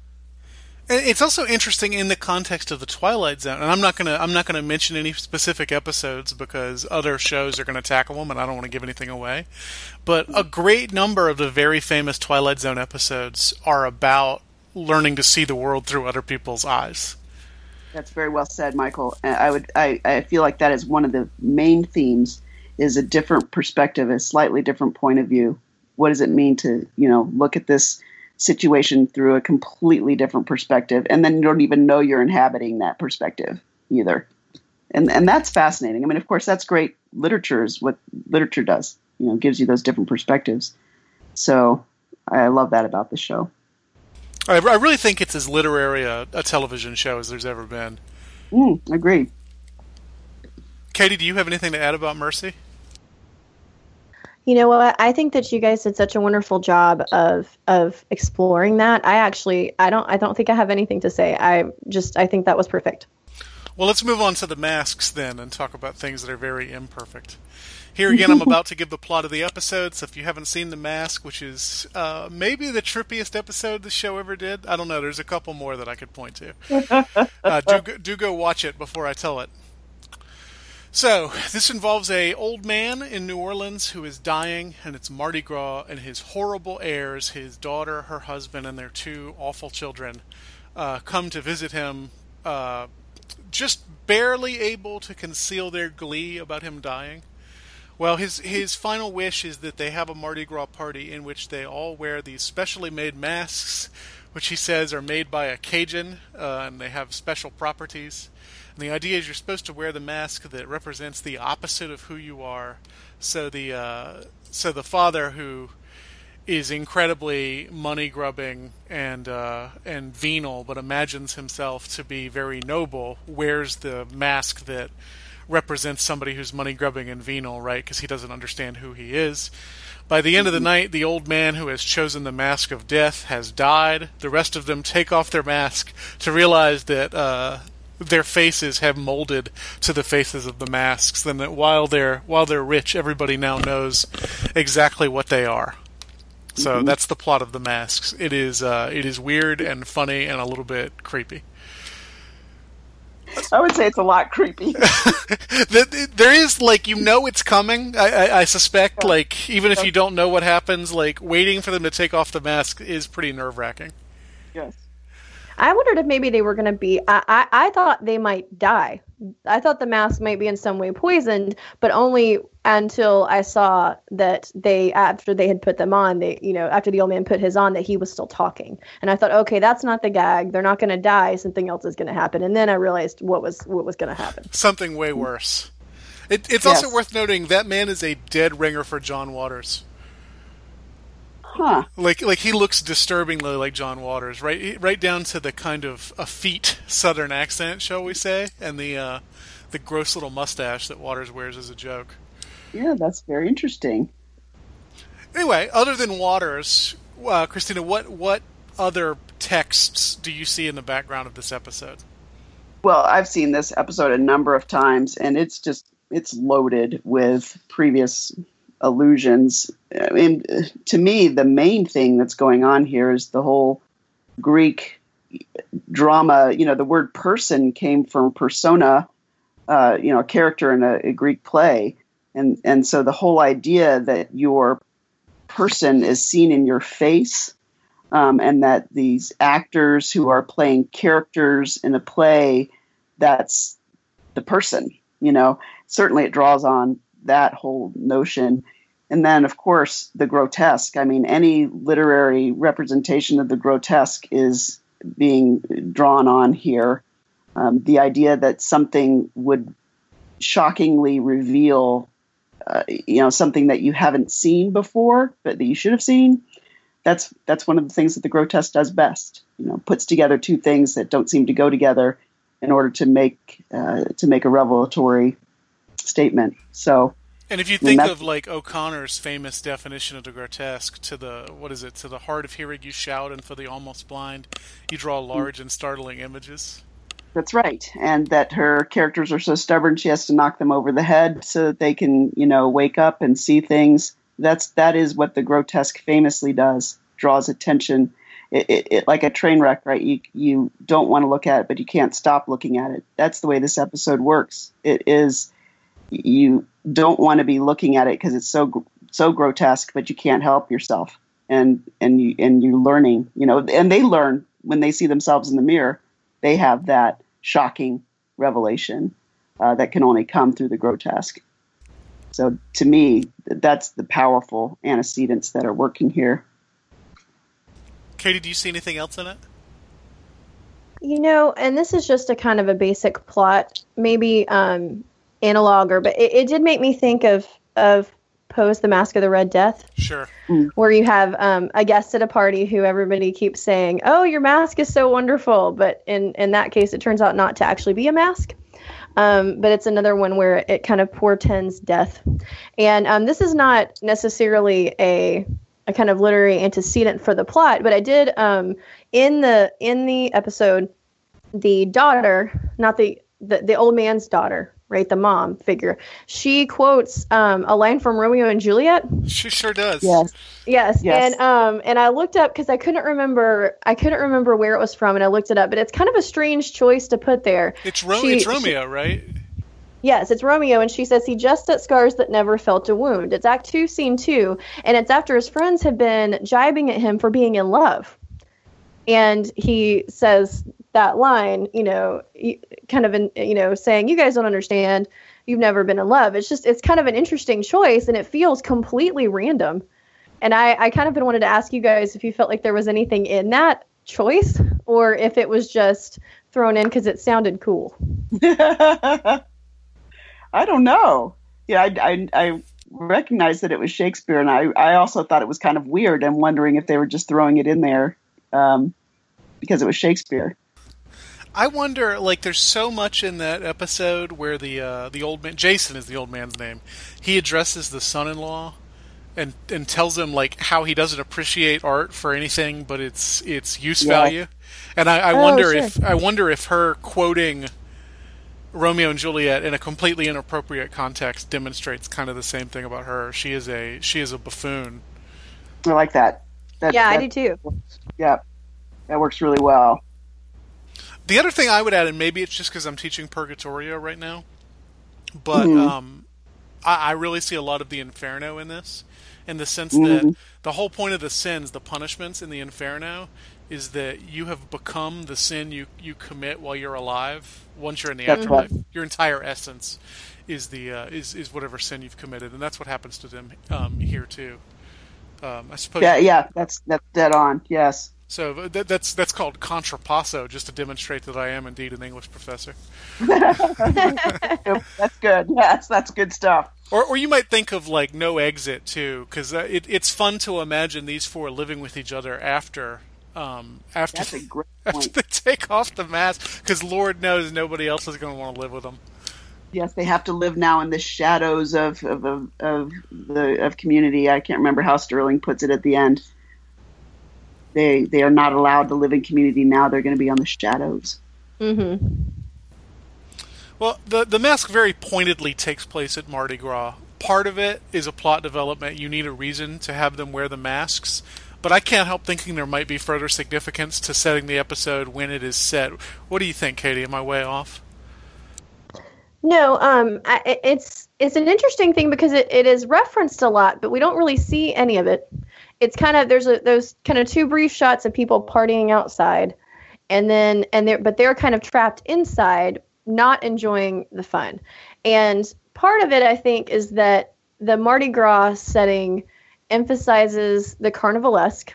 It's also interesting in the context of the Twilight Zone, and I'm not gonna I'm not gonna mention any specific episodes because other shows are gonna tackle them, and I don't want to give anything away. But a great number of the very famous Twilight Zone episodes are about learning to see the world through other people's eyes.
That's very well said, Michial. I would I, I feel like that is one of the main themes is a different perspective, a slightly different point of view. What does it mean to you know look at this situation through a completely different perspective? And then you don't even know you're inhabiting that perspective either. And and that's fascinating. I mean of course that's great literature is what literature does you know gives you those different perspectives. So i love that about the show
i, I really think it's as literary a, a, television show as there's ever been
mm, agreed
katie do you have anything to add about mercy
you know what? I think that you guys did such a wonderful job of of exploring that. I actually I don't I don't think I have anything to say. I just I think that was perfect.
Well, let's move on to the masks then and talk about things that are very imperfect. Here again, I'm about to give the plot of the episode. So if you haven't seen The Mask, which is uh, maybe the trippiest episode the show ever did, I don't know. There's a couple more that I could point to. Uh, do do go watch it before I tell it. So, this involves a old man in New Orleans who is dying, and it's Mardi Gras, and his horrible heirs, his daughter, her husband, and their two awful children, uh, come to visit him, uh, just barely able to conceal their glee about him dying. Well, his his final wish is that they have a Mardi Gras party in which they all wear these specially made masks, which he says are made by a Cajun, uh, and they have special properties. And the idea is you're supposed to wear the mask that represents the opposite of who you are. So the uh, so the father who is incredibly money grubbing and uh, and venal, but imagines himself to be very noble, wears the mask that represents somebody who's money grubbing and venal, right? Because he doesn't understand who he is. By the end of the night, the old man who has chosen the mask of death has died. The rest of them take off their mask to realize that uh, their faces have molded to the faces of the masks, and that while they're while they're rich, everybody now knows exactly what they are. So mm-hmm. that's the plot of the masks. It is uh, it is weird and funny and a little bit creepy.
I would say it's a lot creepy.
there is like you know it's coming. I, I, I suspect yeah. like even if you don't know what happens, like waiting for them to take off the mask is pretty nerve wracking.
Yes.
I wondered if maybe they were going to be. I, I, I thought they might die. I thought the mask might be in some way poisoned, but only until I saw that they after they had put them on, they you know after the old man put his on, that he was still talking, and I thought, okay, that's not the gag. They're not going to die. Something else is going to happen, and then I realized what was what was going to happen.
Something way worse. It, it's yes. also worth noting that man is a dead ringer for John Waters.
Huh.
Like like he looks disturbingly like John Waters, right right down to the kind of effete Southern accent, shall we say, and the uh, the gross little mustache that Waters wears as a joke.
Yeah, that's very interesting.
Anyway, other than Waters, uh, Christina, what what other texts do you see in the background of this episode?
Well, I've seen this episode a number of times, and it's just it's loaded with previous allusions. I mean, to me, the main thing that's going on here is the whole Greek drama. You know, the word person came from persona, uh, you know, a character in a, a Greek play, and and so the whole idea that your person is seen in your face, um, and that these actors who are playing characters in a play, that's the person. You know, certainly it draws on that whole notion. And then, of course, the grotesque. I mean, any literary representation of the grotesque is being drawn on here. Um, the idea that something would shockingly reveal, uh, you know, something that you haven't seen before, but that you should have seen. That's that's one of the things that the grotesque does best. You know, puts together two things that don't seem to go together in order to make uh, to make a revelatory statement. So.
And if you think of like O'Connor's famous definition of the grotesque to the what is it to the hard of hearing you shout and for the almost blind you draw mm. large and startling images.
That's right, and that her characters are so stubborn she has to knock them over the head so that they can you know wake up and see things. That's that is what the grotesque famously does. Draws attention. It, it, it like a train wreck, right? You you don't want to look at it, but you can't stop looking at it. That's the way this episode works. It is you don't want to be looking at it because it's so so grotesque, but you can't help yourself, and and you and you're learning, you know, and they learn when they see themselves in the mirror. They have that shocking revelation uh, that can only come through the grotesque. So to me, that's the powerful antecedents that are working here.
Katie, do you see anything else in it?
You know, and this is just a kind of a basic plot. Maybe um, analog or but it, it did make me think of of Poe's The Masque of the Red Death.
Sure.
Where you have um, a guest at a party who everybody keeps saying, "Oh, your mask is so wonderful," but in in that case, it turns out not to actually be a mask. Um, but it's another one where it kind of portends death, and um, this is not necessarily a a kind of literary antecedent for the plot, but I did um, in the in the episode, the daughter, not the the, the old man's daughter, right? The mom figure. She quotes um, a line from Romeo and Juliet.
She sure does.
Yes.
Yes,
Yes.
and um, and I looked up because I couldn't remember. I couldn't remember where it was from, and I looked it up. But it's kind of a strange choice to put there.
It's, Ro-
She-
it's
she-
Romeo, right?
Yes, it's Romeo, and she says he just at scars that never felt a wound. It's Act Two, Scene Two, and it's after his friends have been jibing at him for being in love, and he says that line, you know, kind of, in, you know, saying, "You guys don't understand. You've never been in love." It's just, it's kind of an interesting choice, and it feels completely random. And I, I kind of been wanted to ask you guys if you felt like there was anything in that choice, or if it was just thrown in because it sounded cool.
I don't know. Yeah, I, I, I recognize that it was Shakespeare, and I, I also thought it was kind of weird. I'm wondering if they were just throwing it in there um, because it was Shakespeare.
I wonder, like, there's so much in that episode where the uh, the old man, Jason is the old man's name. He addresses the son-in-law and and tells him like how he doesn't appreciate art for anything but its its use
Yeah.
value. And I, I
Oh,
wonder
sure.
if I wonder if her quoting Romeo and Juliet in a completely inappropriate context demonstrates kind of the same thing about her. She is a she is a buffoon.
I like that. that
yeah, I do too.
Yeah, that works really well.
The other thing I would add, and maybe it's just because I'm teaching Purgatorio right now, but
Mhm.
um, I, I really see a lot of the Inferno in this, in the sense
Mhm.
that the whole point of the sins, the punishments in the Inferno, is that you have become the sin you, you commit while you're alive. Once you're in the
That's
afterlife, your entire essence is the uh, is is whatever sin you've committed, and that's what happens to them um, here too. Um, I suppose.
Yeah, yeah, that's that's dead on. Yes.
So that, that's that's called contrapasso, just to demonstrate that I am indeed an English professor.
that's good. Yes, that's good stuff.
Or, or you might think of like no exit too, because uh, it, it's fun to imagine these four living with each other after um, after after they take off the mask, because Lord knows nobody else is going to want to live with them.
Yes, they have to live now in the shadows of of, of, of the of community. I can't remember how Serling puts it at the end. They they are not allowed to live in community now. They're going to be on the shadows.
Mm-hmm.
Well, the the mask very pointedly takes place at Mardi Gras. Part of it is a plot development. You need a reason to have them wear the masks. But I can't help thinking there might be further significance to setting the episode when it is set. What do you think, Katie? Am I way off?
No, um, I, it's it's an interesting thing because it, it is referenced a lot, but we don't really see any of it. It's kind of there's a those kind of two brief shots of people partying outside, and then and they're but they're kind of trapped inside, not enjoying the fun. And part of it, I think, is that the Mardi Gras setting emphasizes the carnivalesque,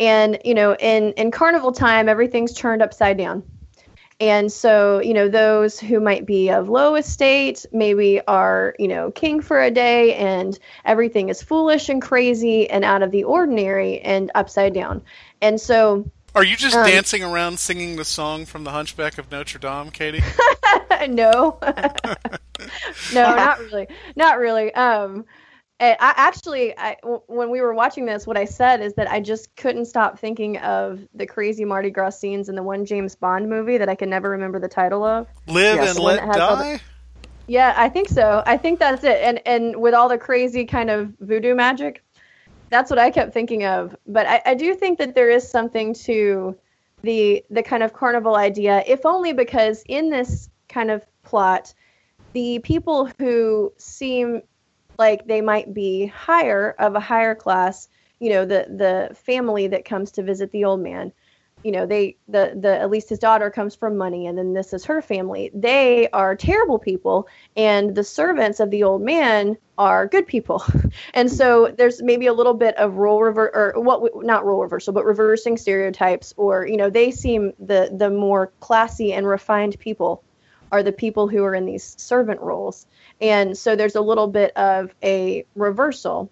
and you know, in in carnival time, everything's turned upside down and so, you know, those who might be of low estate maybe are, you know, king for a day and everything is foolish and crazy and out of the ordinary and upside down. And so.
Are you just um, dancing around singing the song from the Hunchback of Notre Dame, Katie?
no. no, not really. Not really. Um, I actually, I, when we were watching this, what I said is that I just couldn't stop thinking of the crazy Mardi Gras scenes in the one James Bond movie that I can never remember the title of.
Live yes, and let die.
The, yeah, I think so. I think that's it. And and with all the crazy kind of voodoo magic, that's what I kept thinking of. But I, I do think that there is something to the the kind of carnival idea, if only because in this kind of plot, the people who seem like they might be higher of a higher class you know the the family that comes to visit the old man. You know they the the at least his daughter comes from money and then this is her family. They are terrible people and the servants of the old man are good people. And so there's maybe a little bit of role rever or what not role reversal but reversing stereotypes or you know they seem the the more classy and refined people are the people who are in these servant roles and so there's a little bit of a reversal.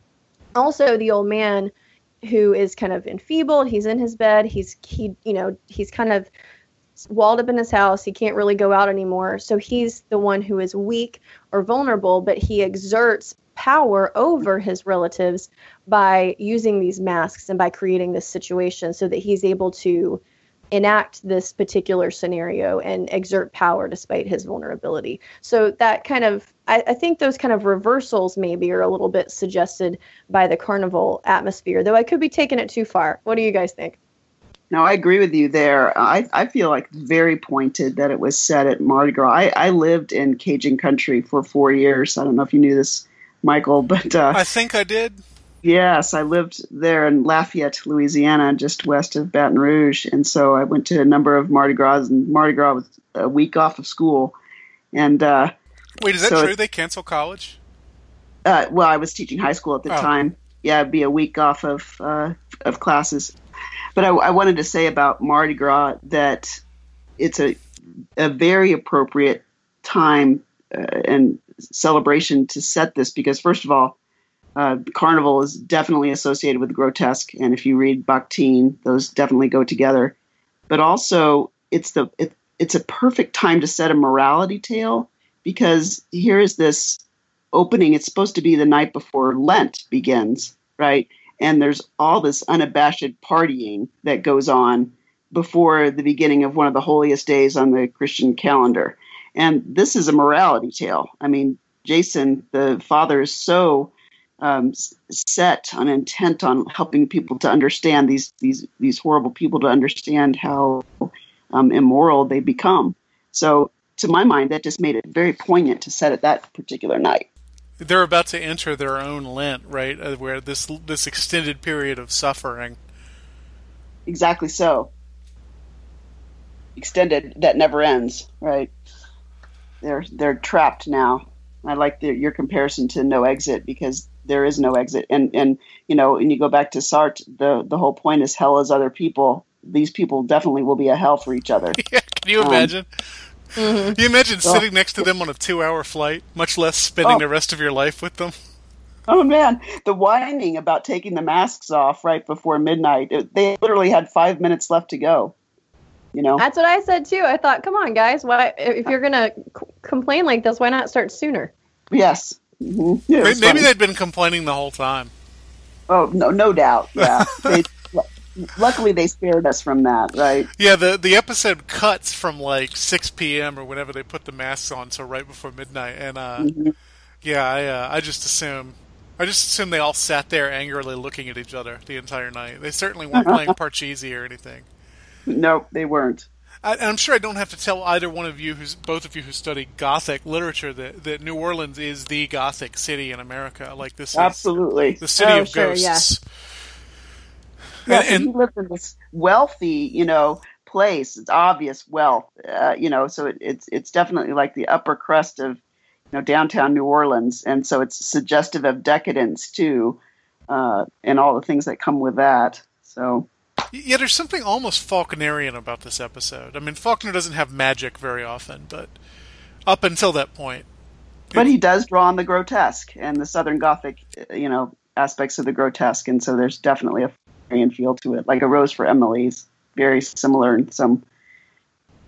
Also, the old man who is kind of enfeebled, he's in his bed, he's he you know, he's kind of walled up in his house. He can't really go out anymore. So he's the one who is weak or vulnerable, but he exerts power over his relatives by using these masks and by creating this situation so that he's able to enact this particular scenario and exert power despite his vulnerability. So that kind of, I, I, think those kind of reversals maybe are a little bit suggested by the carnival atmosphere, though I could be taking it too far. What do you guys think?
No, I agree with you there. I, I feel like very pointed that it was set at Mardi Gras. I, I lived in Cajun country for four years. I don't know if you knew this, Michial, but uh,
I think I did.
Yes, I lived there in Lafayette, Louisiana, just west of Baton Rouge, and so I went to a number of Mardi Gras. And Mardi Gras was a week off of school, and uh,
wait, is that so true? It, they cancel college?
Uh, well, I was teaching high school at the oh. time. Yeah, it'd be a week off of uh, of classes. But I, I wanted to say about Mardi Gras that it's a a very appropriate time uh, and celebration to set this because first of all uh, carnival is definitely associated with grotesque, and if you read Bakhtin, those definitely go together. But also, it's the it, it's a perfect time to set a morality tale because here is this opening. It's supposed to be the night before Lent begins, right? And there's all this unabashed partying that goes on before the beginning of one of the holiest days on the Christian calendar. And this is a morality tale. I mean, Jason, the father, is so um, set on intent on helping people to understand these these these horrible people to understand how um, immoral they become. So, to my mind, that just made it very poignant to set it that particular night.
They're about to enter their own Lent, right? Uh, where this this extended period of suffering.
Exactly so. Extended that never ends, right? They're they're trapped now. I like the, your comparison to No Exit because there is no exit. And and you know, and you go back to Sartre, the the whole point is hell is other people. These people definitely will be a hell for each other.
yeah, can you um, imagine? Mm-hmm. Can you imagine sitting next to them on a two-hour flight, much less spending oh. the rest of your life with them?
Oh man, the whining about taking the masks off right before midnight. It, they literally had five minutes left to go. You know,
that's what I said too. I thought, come on, guys, why if you're gonna c- complain like this, why not start sooner?
Yes,
Mm-hmm. Yeah, maybe, maybe they'd been complaining the whole time.
Oh no, no doubt. Yeah. they, luckily, they spared us from that, right?
Yeah. The the episode cuts from like six p.m. or whenever they put the masks on, so right before midnight. And uh, mm-hmm. yeah, I uh, I just assume. I just assume they all sat there angrily looking at each other the entire night. They certainly weren't playing Parcheesi or anything.
Nope, they weren't.
I, I'm sure I don't have to tell either one of you, who's both of you who study Gothic literature, that, that New Orleans is the Gothic city in America. Like this,
absolutely
the city
oh,
of
sure,
ghosts.
Yeah.
And,
he
and
lived in this wealthy, you know, place. It's obvious wealth, uh, you know. So it, it's it's definitely like the upper crust of, you know, downtown New Orleans, and so it's suggestive of decadence too, uh, and all the things that come with that. So
yeah, there's something almost Faulknerian about this episode. I mean, Faulkner doesn't have magic very often, but up until that point,
but he does draw on the grotesque and the Southern Gothic, you know, aspects of the grotesque, and so there's definitely a Faulknerian feel to it, like a Rose for Emily's, very similar in some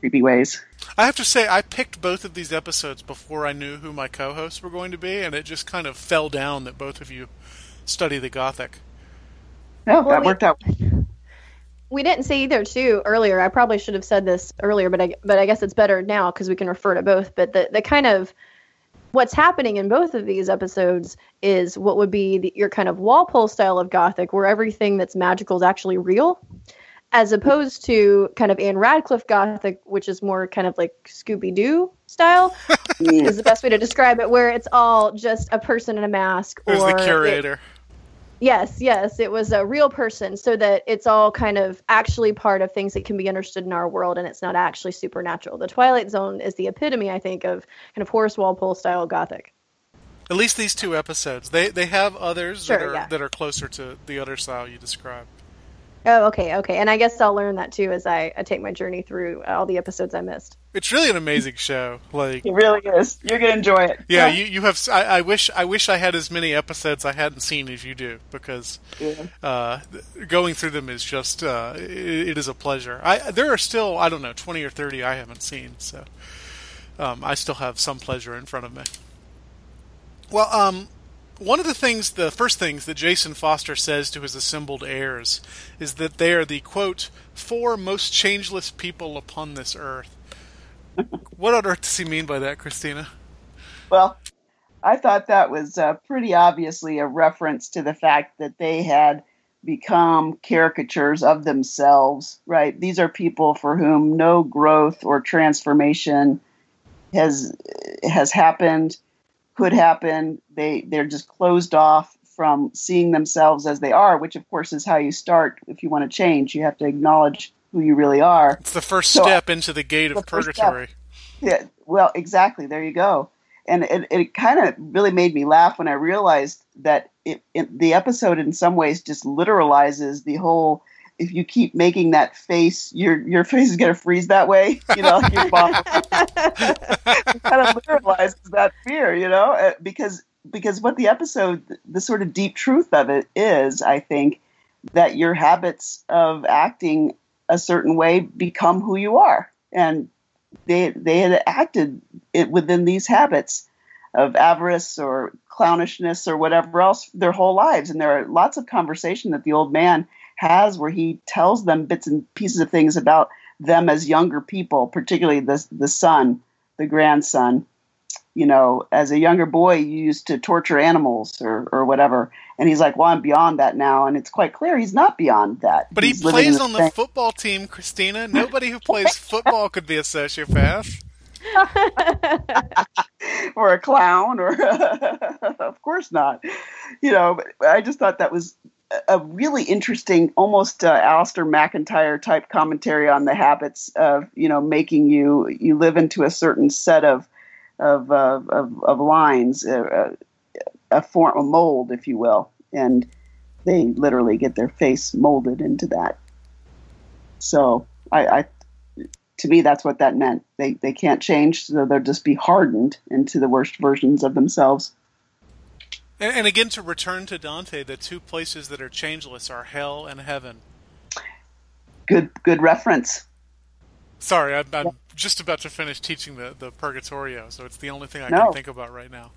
creepy ways.
I have to say, I picked both of these episodes before I knew who my co-hosts were going to be, and it just kind of fell down that both of you study the Gothic.
No,
Well,
that
we-
worked out.
We didn't say either too earlier. I probably should have said this earlier, but I but I guess it's better now because we can refer to both. But the the kind of what's happening in both of these episodes is what would be the, your kind of Walpole style of Gothic, where everything that's magical is actually real, as opposed to kind of Ann Radcliffe Gothic, which is more kind of like Scooby Doo style, is the best way to describe it, where it's all just a person in a mask
There's
or
the
it-
curator.
Yes, yes, it was a real person, so that it's all kind of actually part of things that can be understood in our world, and it's not actually supernatural. The Twilight Zone is the epitome, I think, of kind of Horace Walpole style Gothic.
At least these two episodes. They they have others that are
yeah.
that are closer to the other style you described.
Oh, okay, okay, and I guess I'll learn that too as I, I take my journey through all the episodes I missed.
It's really an amazing show. Like,
It really is. You're gonna enjoy it.
yeah, you you have. I wish I wish I had as many episodes I hadn't seen as you do because
Yeah.
uh, going through them is just uh, it, it is a pleasure. I there are still I don't know twenty or thirty I haven't seen, so um, I still have some pleasure in front of me. Well, um, one of the things, the first things that Jason Foster says to his assembled heirs is that they are the quote four most changeless people upon this earth. what on earth does he mean by that, Christina?
Well, I thought that was uh, pretty obviously a reference to the fact that they had become caricatures of themselves, right? These are people for whom no growth or transformation has has happened, could happen. They they're just closed off from seeing themselves as they are, which of course is how you start if you want to change. You have to acknowledge who you really are.
It's the first
So, uh,
step into the gate of
the first
purgatory.
Yeah, well, exactly. There you go. And it, it kind of really made me laugh when I realized that it, it, the episode, in some ways, just literalizes the whole. If you keep making that face, your your face is going to freeze that way. You know, your body kind of literalizes that fear. You know, uh, because because what the episode, the sort of deep truth of it is, I think, that your habits of acting a certain way become who you are, and they they had acted it within these habits of avarice or clownishness or whatever else their whole lives. And there are lots of conversation that the old man has where he tells them bits and pieces of things about them as younger people, particularly the the son, the grandson. You know, as a younger boy, you used to torture animals or, or whatever. And he's like, well, I'm beyond that now. And it's quite clear he's not beyond that.
But he
He's living
plays
in
on the football team, Christina. Nobody who plays football could be a sociopath.
or a clown or of course not you know but i just thought that was a really interesting almost uh, Alasdair MacIntyre type commentary on the habits of you know making you you live into a certain set of of uh, of, of lines uh, a form a mold if you will. And they literally get their face molded into that. So I, I to me that's what that meant. They they can't change so they'll just be hardened into the worst versions of themselves
And, and again, to return to Dante, the two places that are changeless are hell and heaven.
good good reference
Sorry, I'm, I'm just about to finish teaching the, the Purgatorio, so it's the only thing I
No.
can think about right now.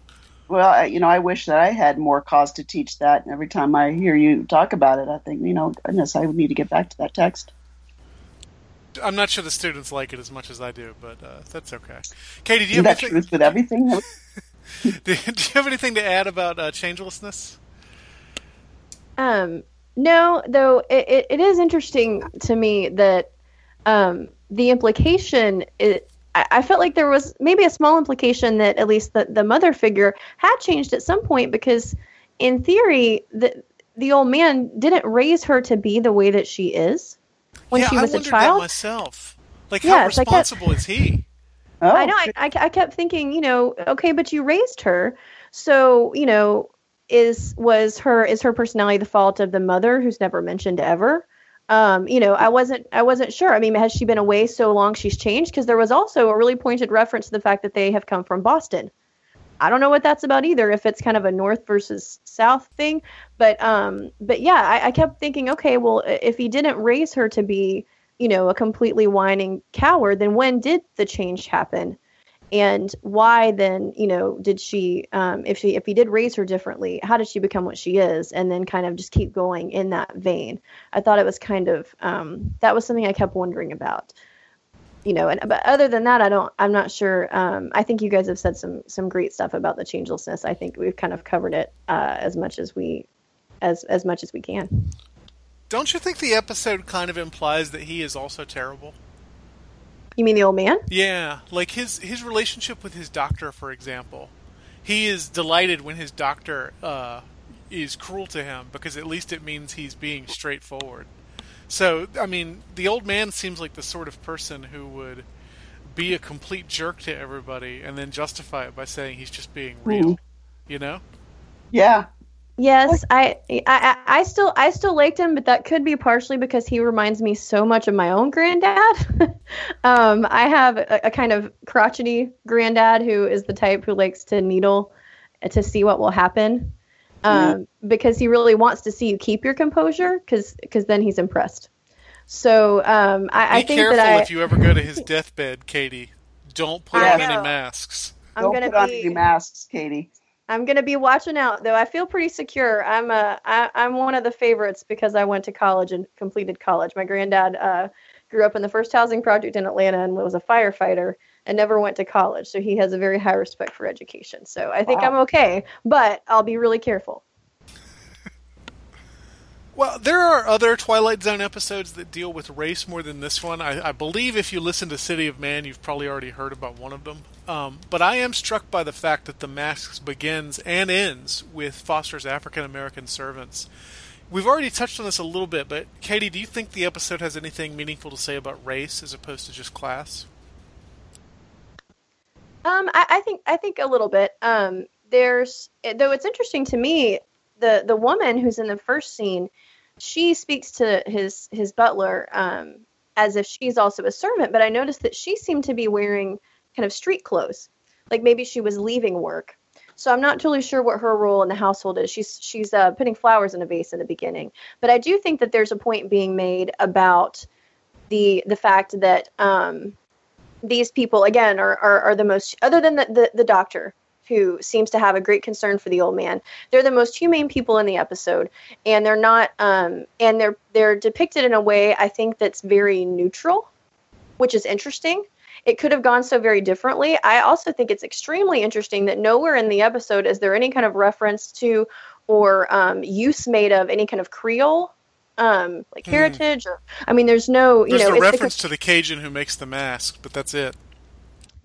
well I, you know i wish that i had more cause to teach that and every time i hear you talk about it i think you know goodness i would need to get back to that text
I'm not sure the students like it as much as I do, but uh, that's okay. Katie, do you, have
that
anything,
with everything
do, do you have anything to add about uh, changelessness?
Um, no, though it, it, is interesting to me that um, the implication it, I, I felt like there was maybe a small implication that at least the, the mother figure had changed at some point because in theory the the old man didn't raise her to be the way that she is when
yeah,
she was
I
a child.
that myself. Like, how
Yes, I kept-
responsible is he?
Oh,
I know. I, I, I kept thinking, you know, okay, but you raised her, so you know, is was her is her personality the fault of the mother who's never mentioned ever? Um, you know, I wasn't I wasn't sure. I mean, has she been away so long she's changed? Because there was also a really pointed reference to the fact that they have come from Boston. I don't know what that's about either. If it's kind of a north versus south thing, but um, but yeah, I, I kept thinking, okay, well, if he didn't raise her to be you know, a completely whining coward, then when did the change happen? And why then, you know, did she, um, if she, if he did raise her differently, how did she become what she is? And then kind of just keep going in that vein. I thought it was kind of, um, that was something I kept wondering about, you know, and, but other than that, I don't, I'm not sure. Um, I think you guys have said some, some great stuff about the changelessness. I think we've kind of covered it, uh, as much as we, as, as much as we can.
Don't you think the episode kind of implies that he is also terrible?
You mean the old man?
Yeah, like his his relationship with his doctor, for example. He is delighted when his doctor uh, is cruel to him because at least it means he's being straightforward. So, I mean, the old man seems like the sort of person who would be a complete jerk to everybody and then justify it by saying he's just being real. You know?
yeah.
Yes, I, I I still I still liked him, but that could be partially because he reminds me so much of my own granddad. um, I have a, a kind of crotchety granddad who is the type who likes to needle to see what will happen, um, because he really wants to see you keep your composure, because because then he's impressed. So um, I,
Be
I think
careful
that I,
if you ever go to his deathbed, Katie. Don't put
I
on any masks.
I'm
Don't
gonna
put on
be
any masks, Katie.
I'm gonna be watching out though. I feel pretty secure. I'm a I, I'm one of the favorites because I went to college and completed college. My granddad uh, grew up in the first housing project in Atlanta and was a firefighter and never went to college, so he has a very high respect for education. So I think
Wow.
I'm okay, but I'll be really careful.
Well, there are other Twilight Zone episodes that deal with race more than this one. I, I believe if you listen to City of Man, you've probably already heard about one of them. Um, but I am struck by the fact that The Masks begins and ends with Foster's African American servants. We've already touched on this a little bit, but Katie, do you think the episode has anything meaningful to say about race as opposed to just class?
Um, I, I think I think a little bit. Um, there's though it's interesting to me the the woman who's in the first scene, she speaks to his his butler um, as if she's also a servant. But I noticed that she seemed to be wearing kind of street clothes, like maybe she was leaving work. So I'm not totally sure what her role in the household is. She's she's uh, putting flowers in a vase in the beginning, but I do think that there's a point being made about the the fact that um, these people again are, are, are the most other than the, the, the doctor who seems to have a great concern for the old man they're the most humane people in the episode and they're not um, and they're they're depicted in a way i think that's very neutral which is interesting it could have gone so very differently i also think it's extremely interesting that nowhere in the episode is there any kind of reference to or um, use made of any kind of creole um, like
Hmm.
heritage or i mean there's no you
There's
know
a
it's the
reference to the Cajun who makes the mask, but that's it.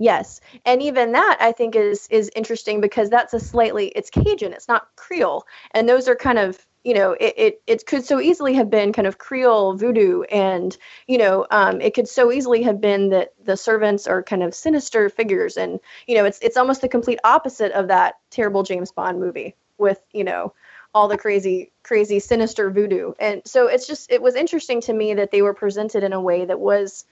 Yes, and even that I think is is interesting because that's a slightly it's Cajun, it's not Creole, and those are kind of you know it it, it could so easily have been kind of Creole voodoo, and you know um, it could so easily have been that the servants are kind of sinister figures, and you know it's it's almost the complete opposite of that terrible James Bond movie with you know all the crazy crazy sinister voodoo, and so it's just it was interesting to me that they were presented in a way that was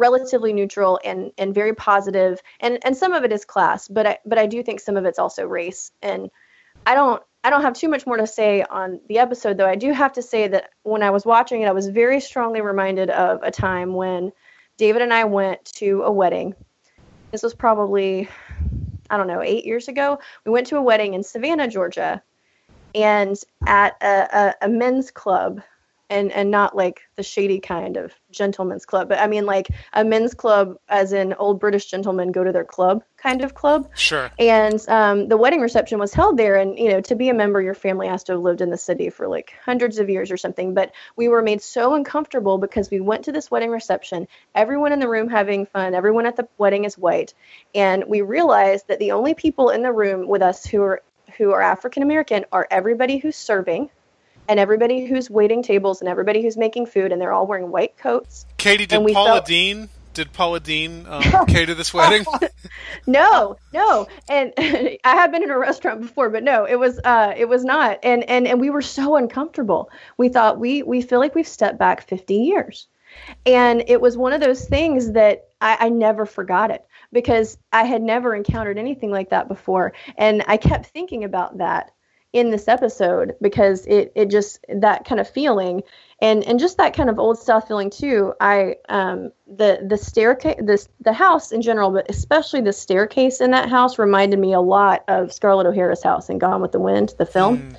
relatively neutral and and very positive. And and some of it is class but I, but I do think some of it's also race. And I don't I don't have too much more to say on the episode though. I do have to say that when I was watching it I was very strongly reminded of a time when David and I went to a wedding. This was probably I don't know 8 years ago. We went to a wedding in Savannah Georgia and at a, a, a men's club and and not like the shady kind of gentleman's club, but I mean like a men's club, as in old British gentlemen go to their club kind of club.
Sure.
And um, the wedding reception was held there, and you know, to be a member, your family has to have lived in the city for like hundreds of years or something. But we were made so uncomfortable because we went to this wedding reception, everyone in the room having fun, everyone at the wedding is white, and we realized that the only people in the room with us who are who are African American are everybody who's serving and everybody who's waiting tables and everybody who's making food, and they're all wearing white coats.
Katie, did Paula
felt-
Deen did Paula Deen um, cater this wedding?
no, no. And I have been in a restaurant before, but no, it was uh it was not. And and and we were so uncomfortable. We thought we we feel like we've stepped back 50 years. And it was one of those things that I, I never forgot it because I had never encountered anything like that before. And I kept thinking about that in this episode because it it just that kind of feeling and and just that kind of old south feeling too. I um the the staircase this the house in general but especially the staircase in that house reminded me a lot of scarlett o'hara's house in gone with the wind the film.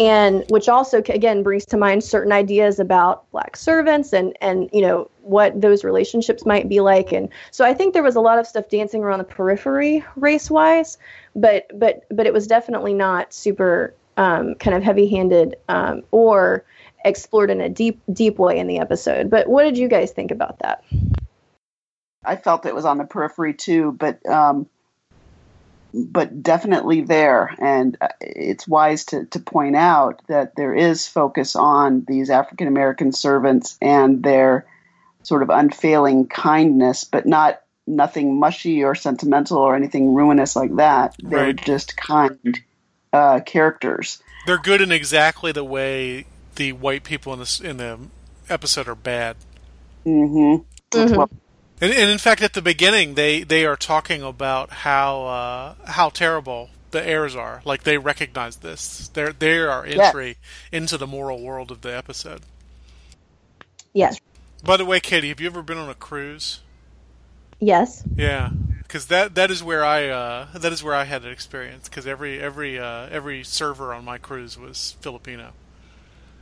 And which also again brings to mind certain ideas about black servants and and you know what those relationships might be like. And so i think there was a lot of stuff dancing around the periphery race wise but but but it was definitely not super um, kind of heavy handed um, or explored in a deep deep way in the episode but what did you guys think about that
I felt it was on the periphery too, but um, but definitely there. And uh, it's wise to to point out that there is focus on these African American servants and their sort of unfailing kindness, but not nothing mushy or sentimental or anything ruinous like that. They're
Right.
just kind uh, characters.
They're good in exactly the way the white people in this in the episode are bad.
Mm-hmm. That's
Mhm.
And, and in fact, at the beginning, they, they are talking about how uh, how terrible the heirs are. Like they recognize this. They're they are entry into the moral world of the episode.
yes
By the way, Katie, have you ever been on a cruise?
Yes
Yeah, because that that is where I uh, that is where I had an experience. Because every every uh, every server on my cruise was Filipino.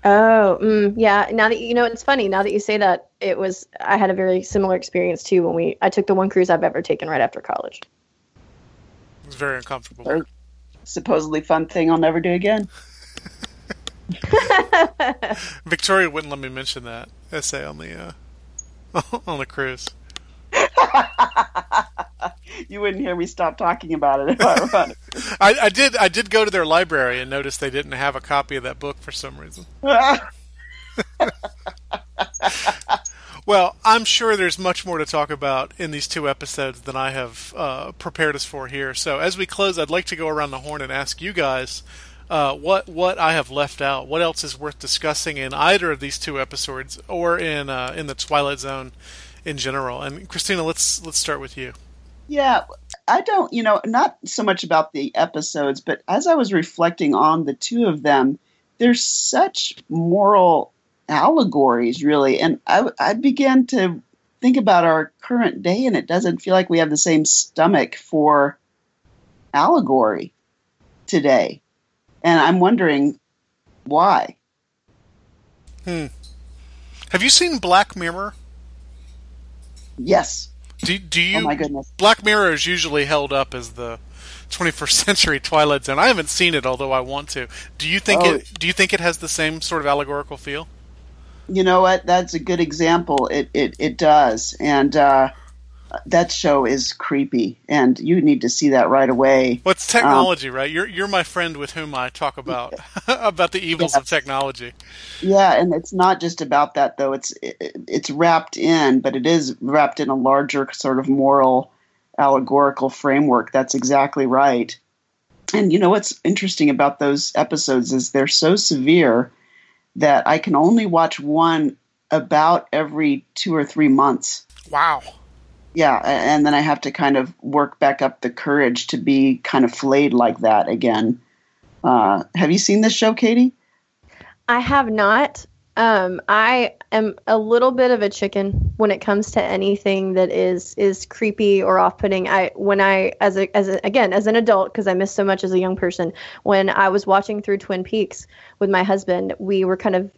Oh, mm, yeah. Now that you know, it's funny. Now that you say that, it was. I had a very similar experience too when we. I took the one cruise I've ever taken right after college.
It was very uncomfortable.
Or- supposedly fun thing I'll never do again.
Victoria wouldn't let me mention that essay on the uh, on the cruise.
You wouldn't hear me stop talking about it if I were.
I, I did I did go to their library and notice they didn't have a copy of that book for some reason. Well, I'm sure there's much more to talk about in these two episodes than I have uh, prepared us for here. So, as we close, I'd like to go around the horn and ask you guys uh, what what I have left out. What else is worth discussing in either of these two episodes, or in uh, in the Twilight Zone in general? And Christina, let's let's start with you.
Yeah, I don't, you know, not so much about the episodes, but as I was reflecting on the two of them, there's such moral allegories, really. And I, I began to think about our current day, and it doesn't feel like we have the same stomach for allegory today. And I'm wondering why. Hmm.
Have you seen Black Mirror?
Yes.
Do, do you?
Oh, my goodness.
Black Mirror is usually held up as the 21st century Twilight Zone. I haven't seen it, although I want to. Do you think
Oh.
it? Do you think it has the same sort of allegorical feel?
You know what? That's a good example. It it, it does, and uh, that show is creepy, and you need to see that right away.
Well, it's um, technology, right? You're you're my friend with whom I talk about about the evils of technology.
Yeah, and it's not just about that though. It's it, it's wrapped in, but it is wrapped in a larger sort of moral allegorical framework. That's exactly right. And you know what's interesting about those episodes is they're so severe that I can only watch one about every two or three months.
Wow.
Yeah, and then I have to kind of work back up the courage to be kind of flayed like that again. Uh, have you seen this show, Katie?
I have not. Um, I am a little bit of a chicken when it comes to anything that is is creepy or off-putting. I when I as a as a, again as an adult because I missed so much as a young person when I was watching through Twin Peaks with my husband, we were kind of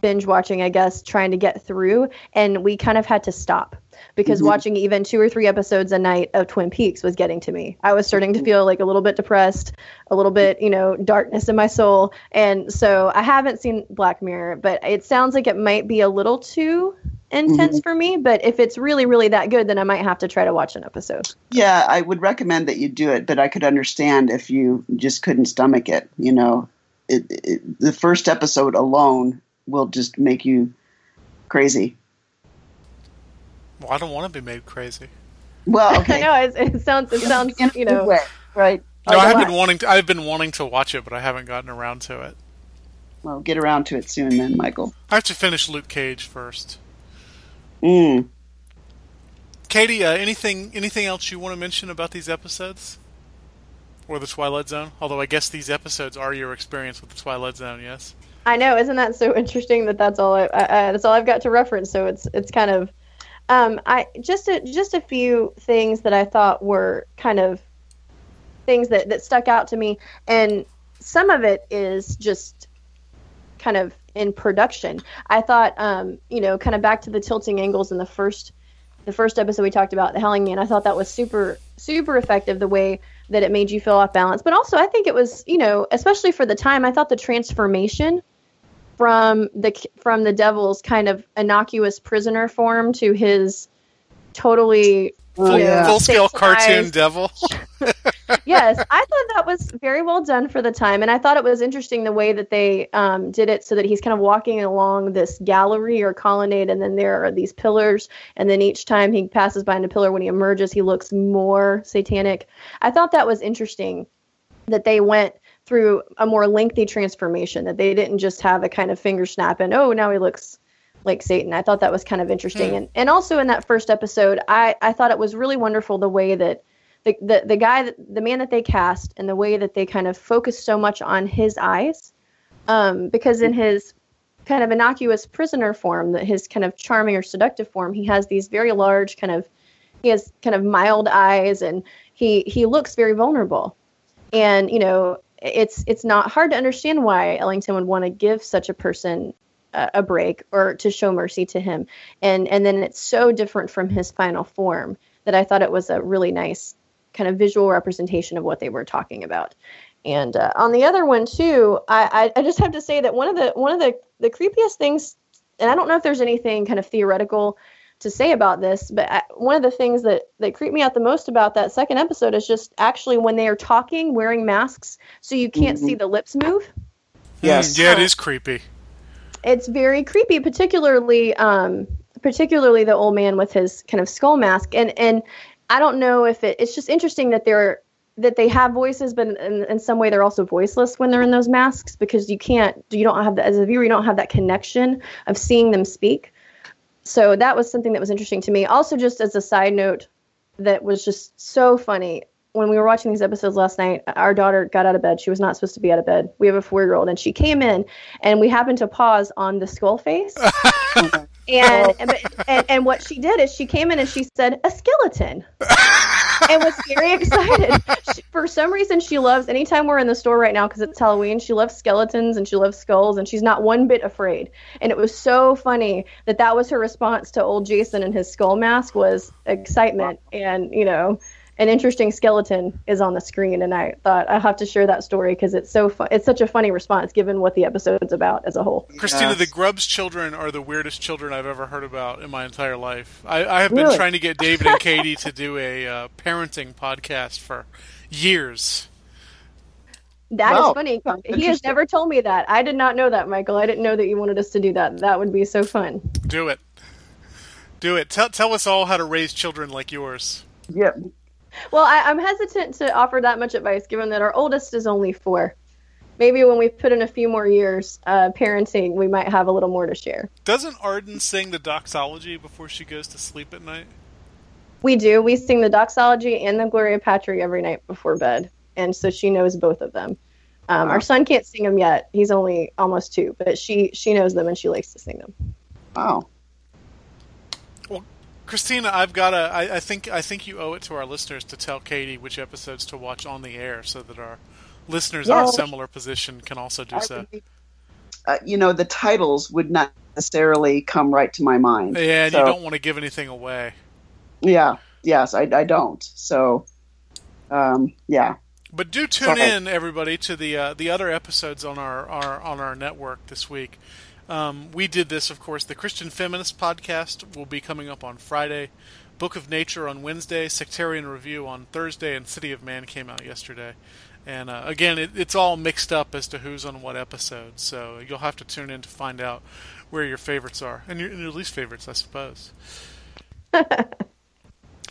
binge watching, I guess, trying to get through, and we kind of had to stop because
Mhm.
watching even two or three episodes a night of Twin Peaks was getting to me. I was starting to feel like a little bit depressed, a little bit, you know, darkness in my soul, and so I haven't seen Black Mirror, but it sounds like it might be a little too intense for me. But if it's really, really that good, then I might have to try to watch an episode.
Yeah, I would recommend that you do it, but I could understand if you just couldn't stomach it. You know, it, it, the first episode alone will just make you crazy.
Well, I don't want to be made crazy.
Well,
I
okay.
know it, it sounds, it sounds,
In a
you know,
way, right?
No,
Like
I
a
have been wanting to. I've been wanting to watch it, but I haven't gotten around to it.
Well, get around to it soon, then, Michial.
I have to finish Luke Cage first.
Mm.
Katie, uh, anything anything else you want to mention about these episodes or the Twilight Zone? Although I guess these episodes are your experience with the Twilight Zone. Yes.
I know, isn't that so interesting that that's all I, I that's all I've got to reference. So it's it's kind of, um, I just a just a few things that I thought were kind of things that that stuck out to me, and some of it is just kind of in production. I thought, um, you know, kind of back to the tilting angles in the first the first episode we talked about the Howling Man. I thought that was super super effective the way that it made you feel off balance. But also, I think it was, you know, especially for the time, I thought the transformation from the from the devil's kind of innocuous prisoner form to his totally know,
yeah.
Full scale cartoon devil.
yes, I thought that was very well done for the time, and I thought it was interesting the way that they um, did it, so that he's kind of walking along this gallery or colonnade, and then there are these pillars, and then each time he passes behind a pillar, when he emerges, he looks more satanic. I thought that was interesting that they went through a more lengthy transformation, that they didn't just have a kind of finger snap and oh, now he looks like Satan. I thought that was kind of interesting,
Hmm.
and and also in that first episode, I I thought it was really wonderful the way that the, the the guy that the man that they cast and the way that they kind of focused so much on his eyes um, because in his kind of innocuous prisoner form that his kind of charming or seductive form he has these very large kind of he has kind of mild eyes and he he looks very vulnerable and you know it's it's not hard to understand why ellington would want to give such a person a, a break or to show mercy to him and and then it's so different from his final form that i thought it was a really nice kind of visual representation of what they were talking about. And uh, on the other one too, I, I, I just have to say that one of the one of the the creepiest things, and I don't know if there's anything kind of theoretical to say about this, but I, one of the things that that creeped me out the most about that second episode is just actually when they are talking, wearing masks, so you can't see the lips move.
Yes.
Yeah, it is creepy.
It's very creepy, particularly um, particularly the old man with his kind of skull mask, and and I don't know if it, it's just interesting that they're that they have voices, but in, in some way they're also voiceless when they're in those masks because you can't, you don't have the, as a viewer, you don't have that connection of seeing them speak. So that was something that was interesting to me. Also, just as a side note, that was just so funny. When we were watching these episodes last night, our daughter got out of bed. She was not supposed to be out of bed. We have a four year old, and she came in, and we happened to pause on the skull face. and, and, and and what she did is she came in and she said a skeleton and was very excited. She, for some reason she loves anytime we're in the store right now because it's halloween she loves skeletons and she loves skulls and she's not one bit afraid. And it was so funny that that was her response to old jason and his skull mask was excitement and you know an interesting skeleton is on the screen and i thought i have to share that story because it's so fu- it's such a funny response given what the episode's about as a whole
Christina,
Yes.
the Grubbs' children are the weirdest children I've ever heard about in my entire life. I, I have been
Really?
trying to get David and Katie to do a uh, parenting podcast for years.
That is
Wow.
funny. He has never told me that. I did not know that, Michial. I didn't know that you wanted us to do that. That would be so fun.
Do it. Do it. Tell, tell us all how to raise children like yours.
Yeah.
Well, I, I'm hesitant to offer that much advice, given that our oldest is only four. Maybe when we put in a few more years uh, parenting, we might have a little more to share.
Doesn't Arden sing the doxology before she goes to sleep at night?
We do. We sing the doxology and the Gloria Patri every night before bed, and so she knows both of them. Um, Our son can't sing them yet; he's only almost two, but she she knows them and she likes to sing them.
Wow.
Christina, I've got to. I, I think I think you owe it to our listeners to tell Katie which episodes to watch on the air, so that our listeners in a similar position can also do so.
uh, you know, the titles would not necessarily come right to my mind.
Yeah, and
So-
you don't want to give anything away.
Yeah, yes, I, I don't. So, um, yeah.
But do tune
Sorry.
in, everybody, to the uh, the other episodes on our, our on our network this week. Um, we did this, of course. The Christian Feminist podcast will be coming up on Friday. Book of Nature on Wednesday. Sectarian Review on Thursday, and City of Man came out yesterday. And uh, again, it, it's all mixed up as to who's on what episode, so you'll have to tune in to find out where your favorites are and your, and your least favorites, I suppose.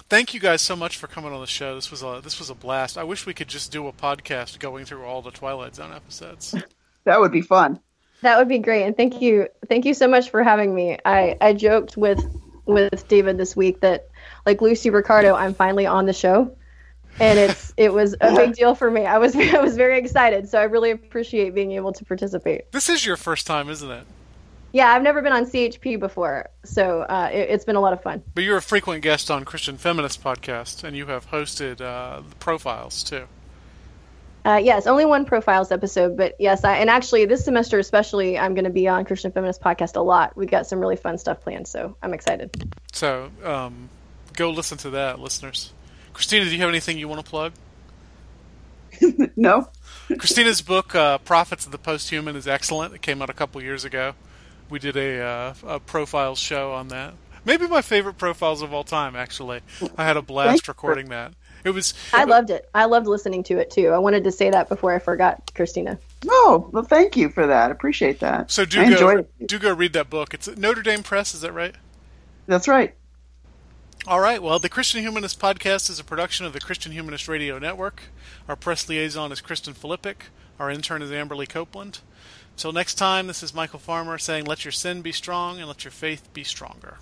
Thank you guys so much for coming on the show. This was a this was a blast. I wish we could just do a podcast going through all the Twilight Zone episodes.
That would be fun.
That would be great, and thank you, thank you so much for having me. I I joked with with David this week that like Lucy Ricardo, I'm finally on the show, and it's it was a big deal for me. I was I was very excited, so I really appreciate being able to participate.
This is your first time, isn't it?
Yeah, I've never been on CHP before, so uh, it, it's been a lot of fun.
But you're a frequent guest on Christian Feminist podcast, and you have hosted uh, the profiles too.
Uh, yes, only one profiles episode, but yes, I and actually this semester especially, I'm going to be on Christian Feminist podcast a lot. We've got some really fun stuff planned, so I'm excited.
So um, go listen to that, listeners. Christina, do you have anything you want to plug?
No?
Christina's book, uh, "Prophets of the Posthuman," is excellent. It came out a couple years ago. We did a, uh, a profiles show on that. Maybe my favorite profiles of all time. Actually, I had a blast recording that. It was.
I loved it. I loved listening to it too. I wanted to say that before I forgot, Christina.
Oh, well, thank you for that. Appreciate that.
So do
I
go do go read that book. It's Notre Dame Press. Is that right?
That's right.
All right. Well, the Christian Humanist podcast is a production of the Christian Humanist Radio Network. Our press liaison is Kristen Filippic. Our intern is Amberly Copeland. Until next time, this is Michial Farmer saying, "Let your sin be strong and let your faith be stronger."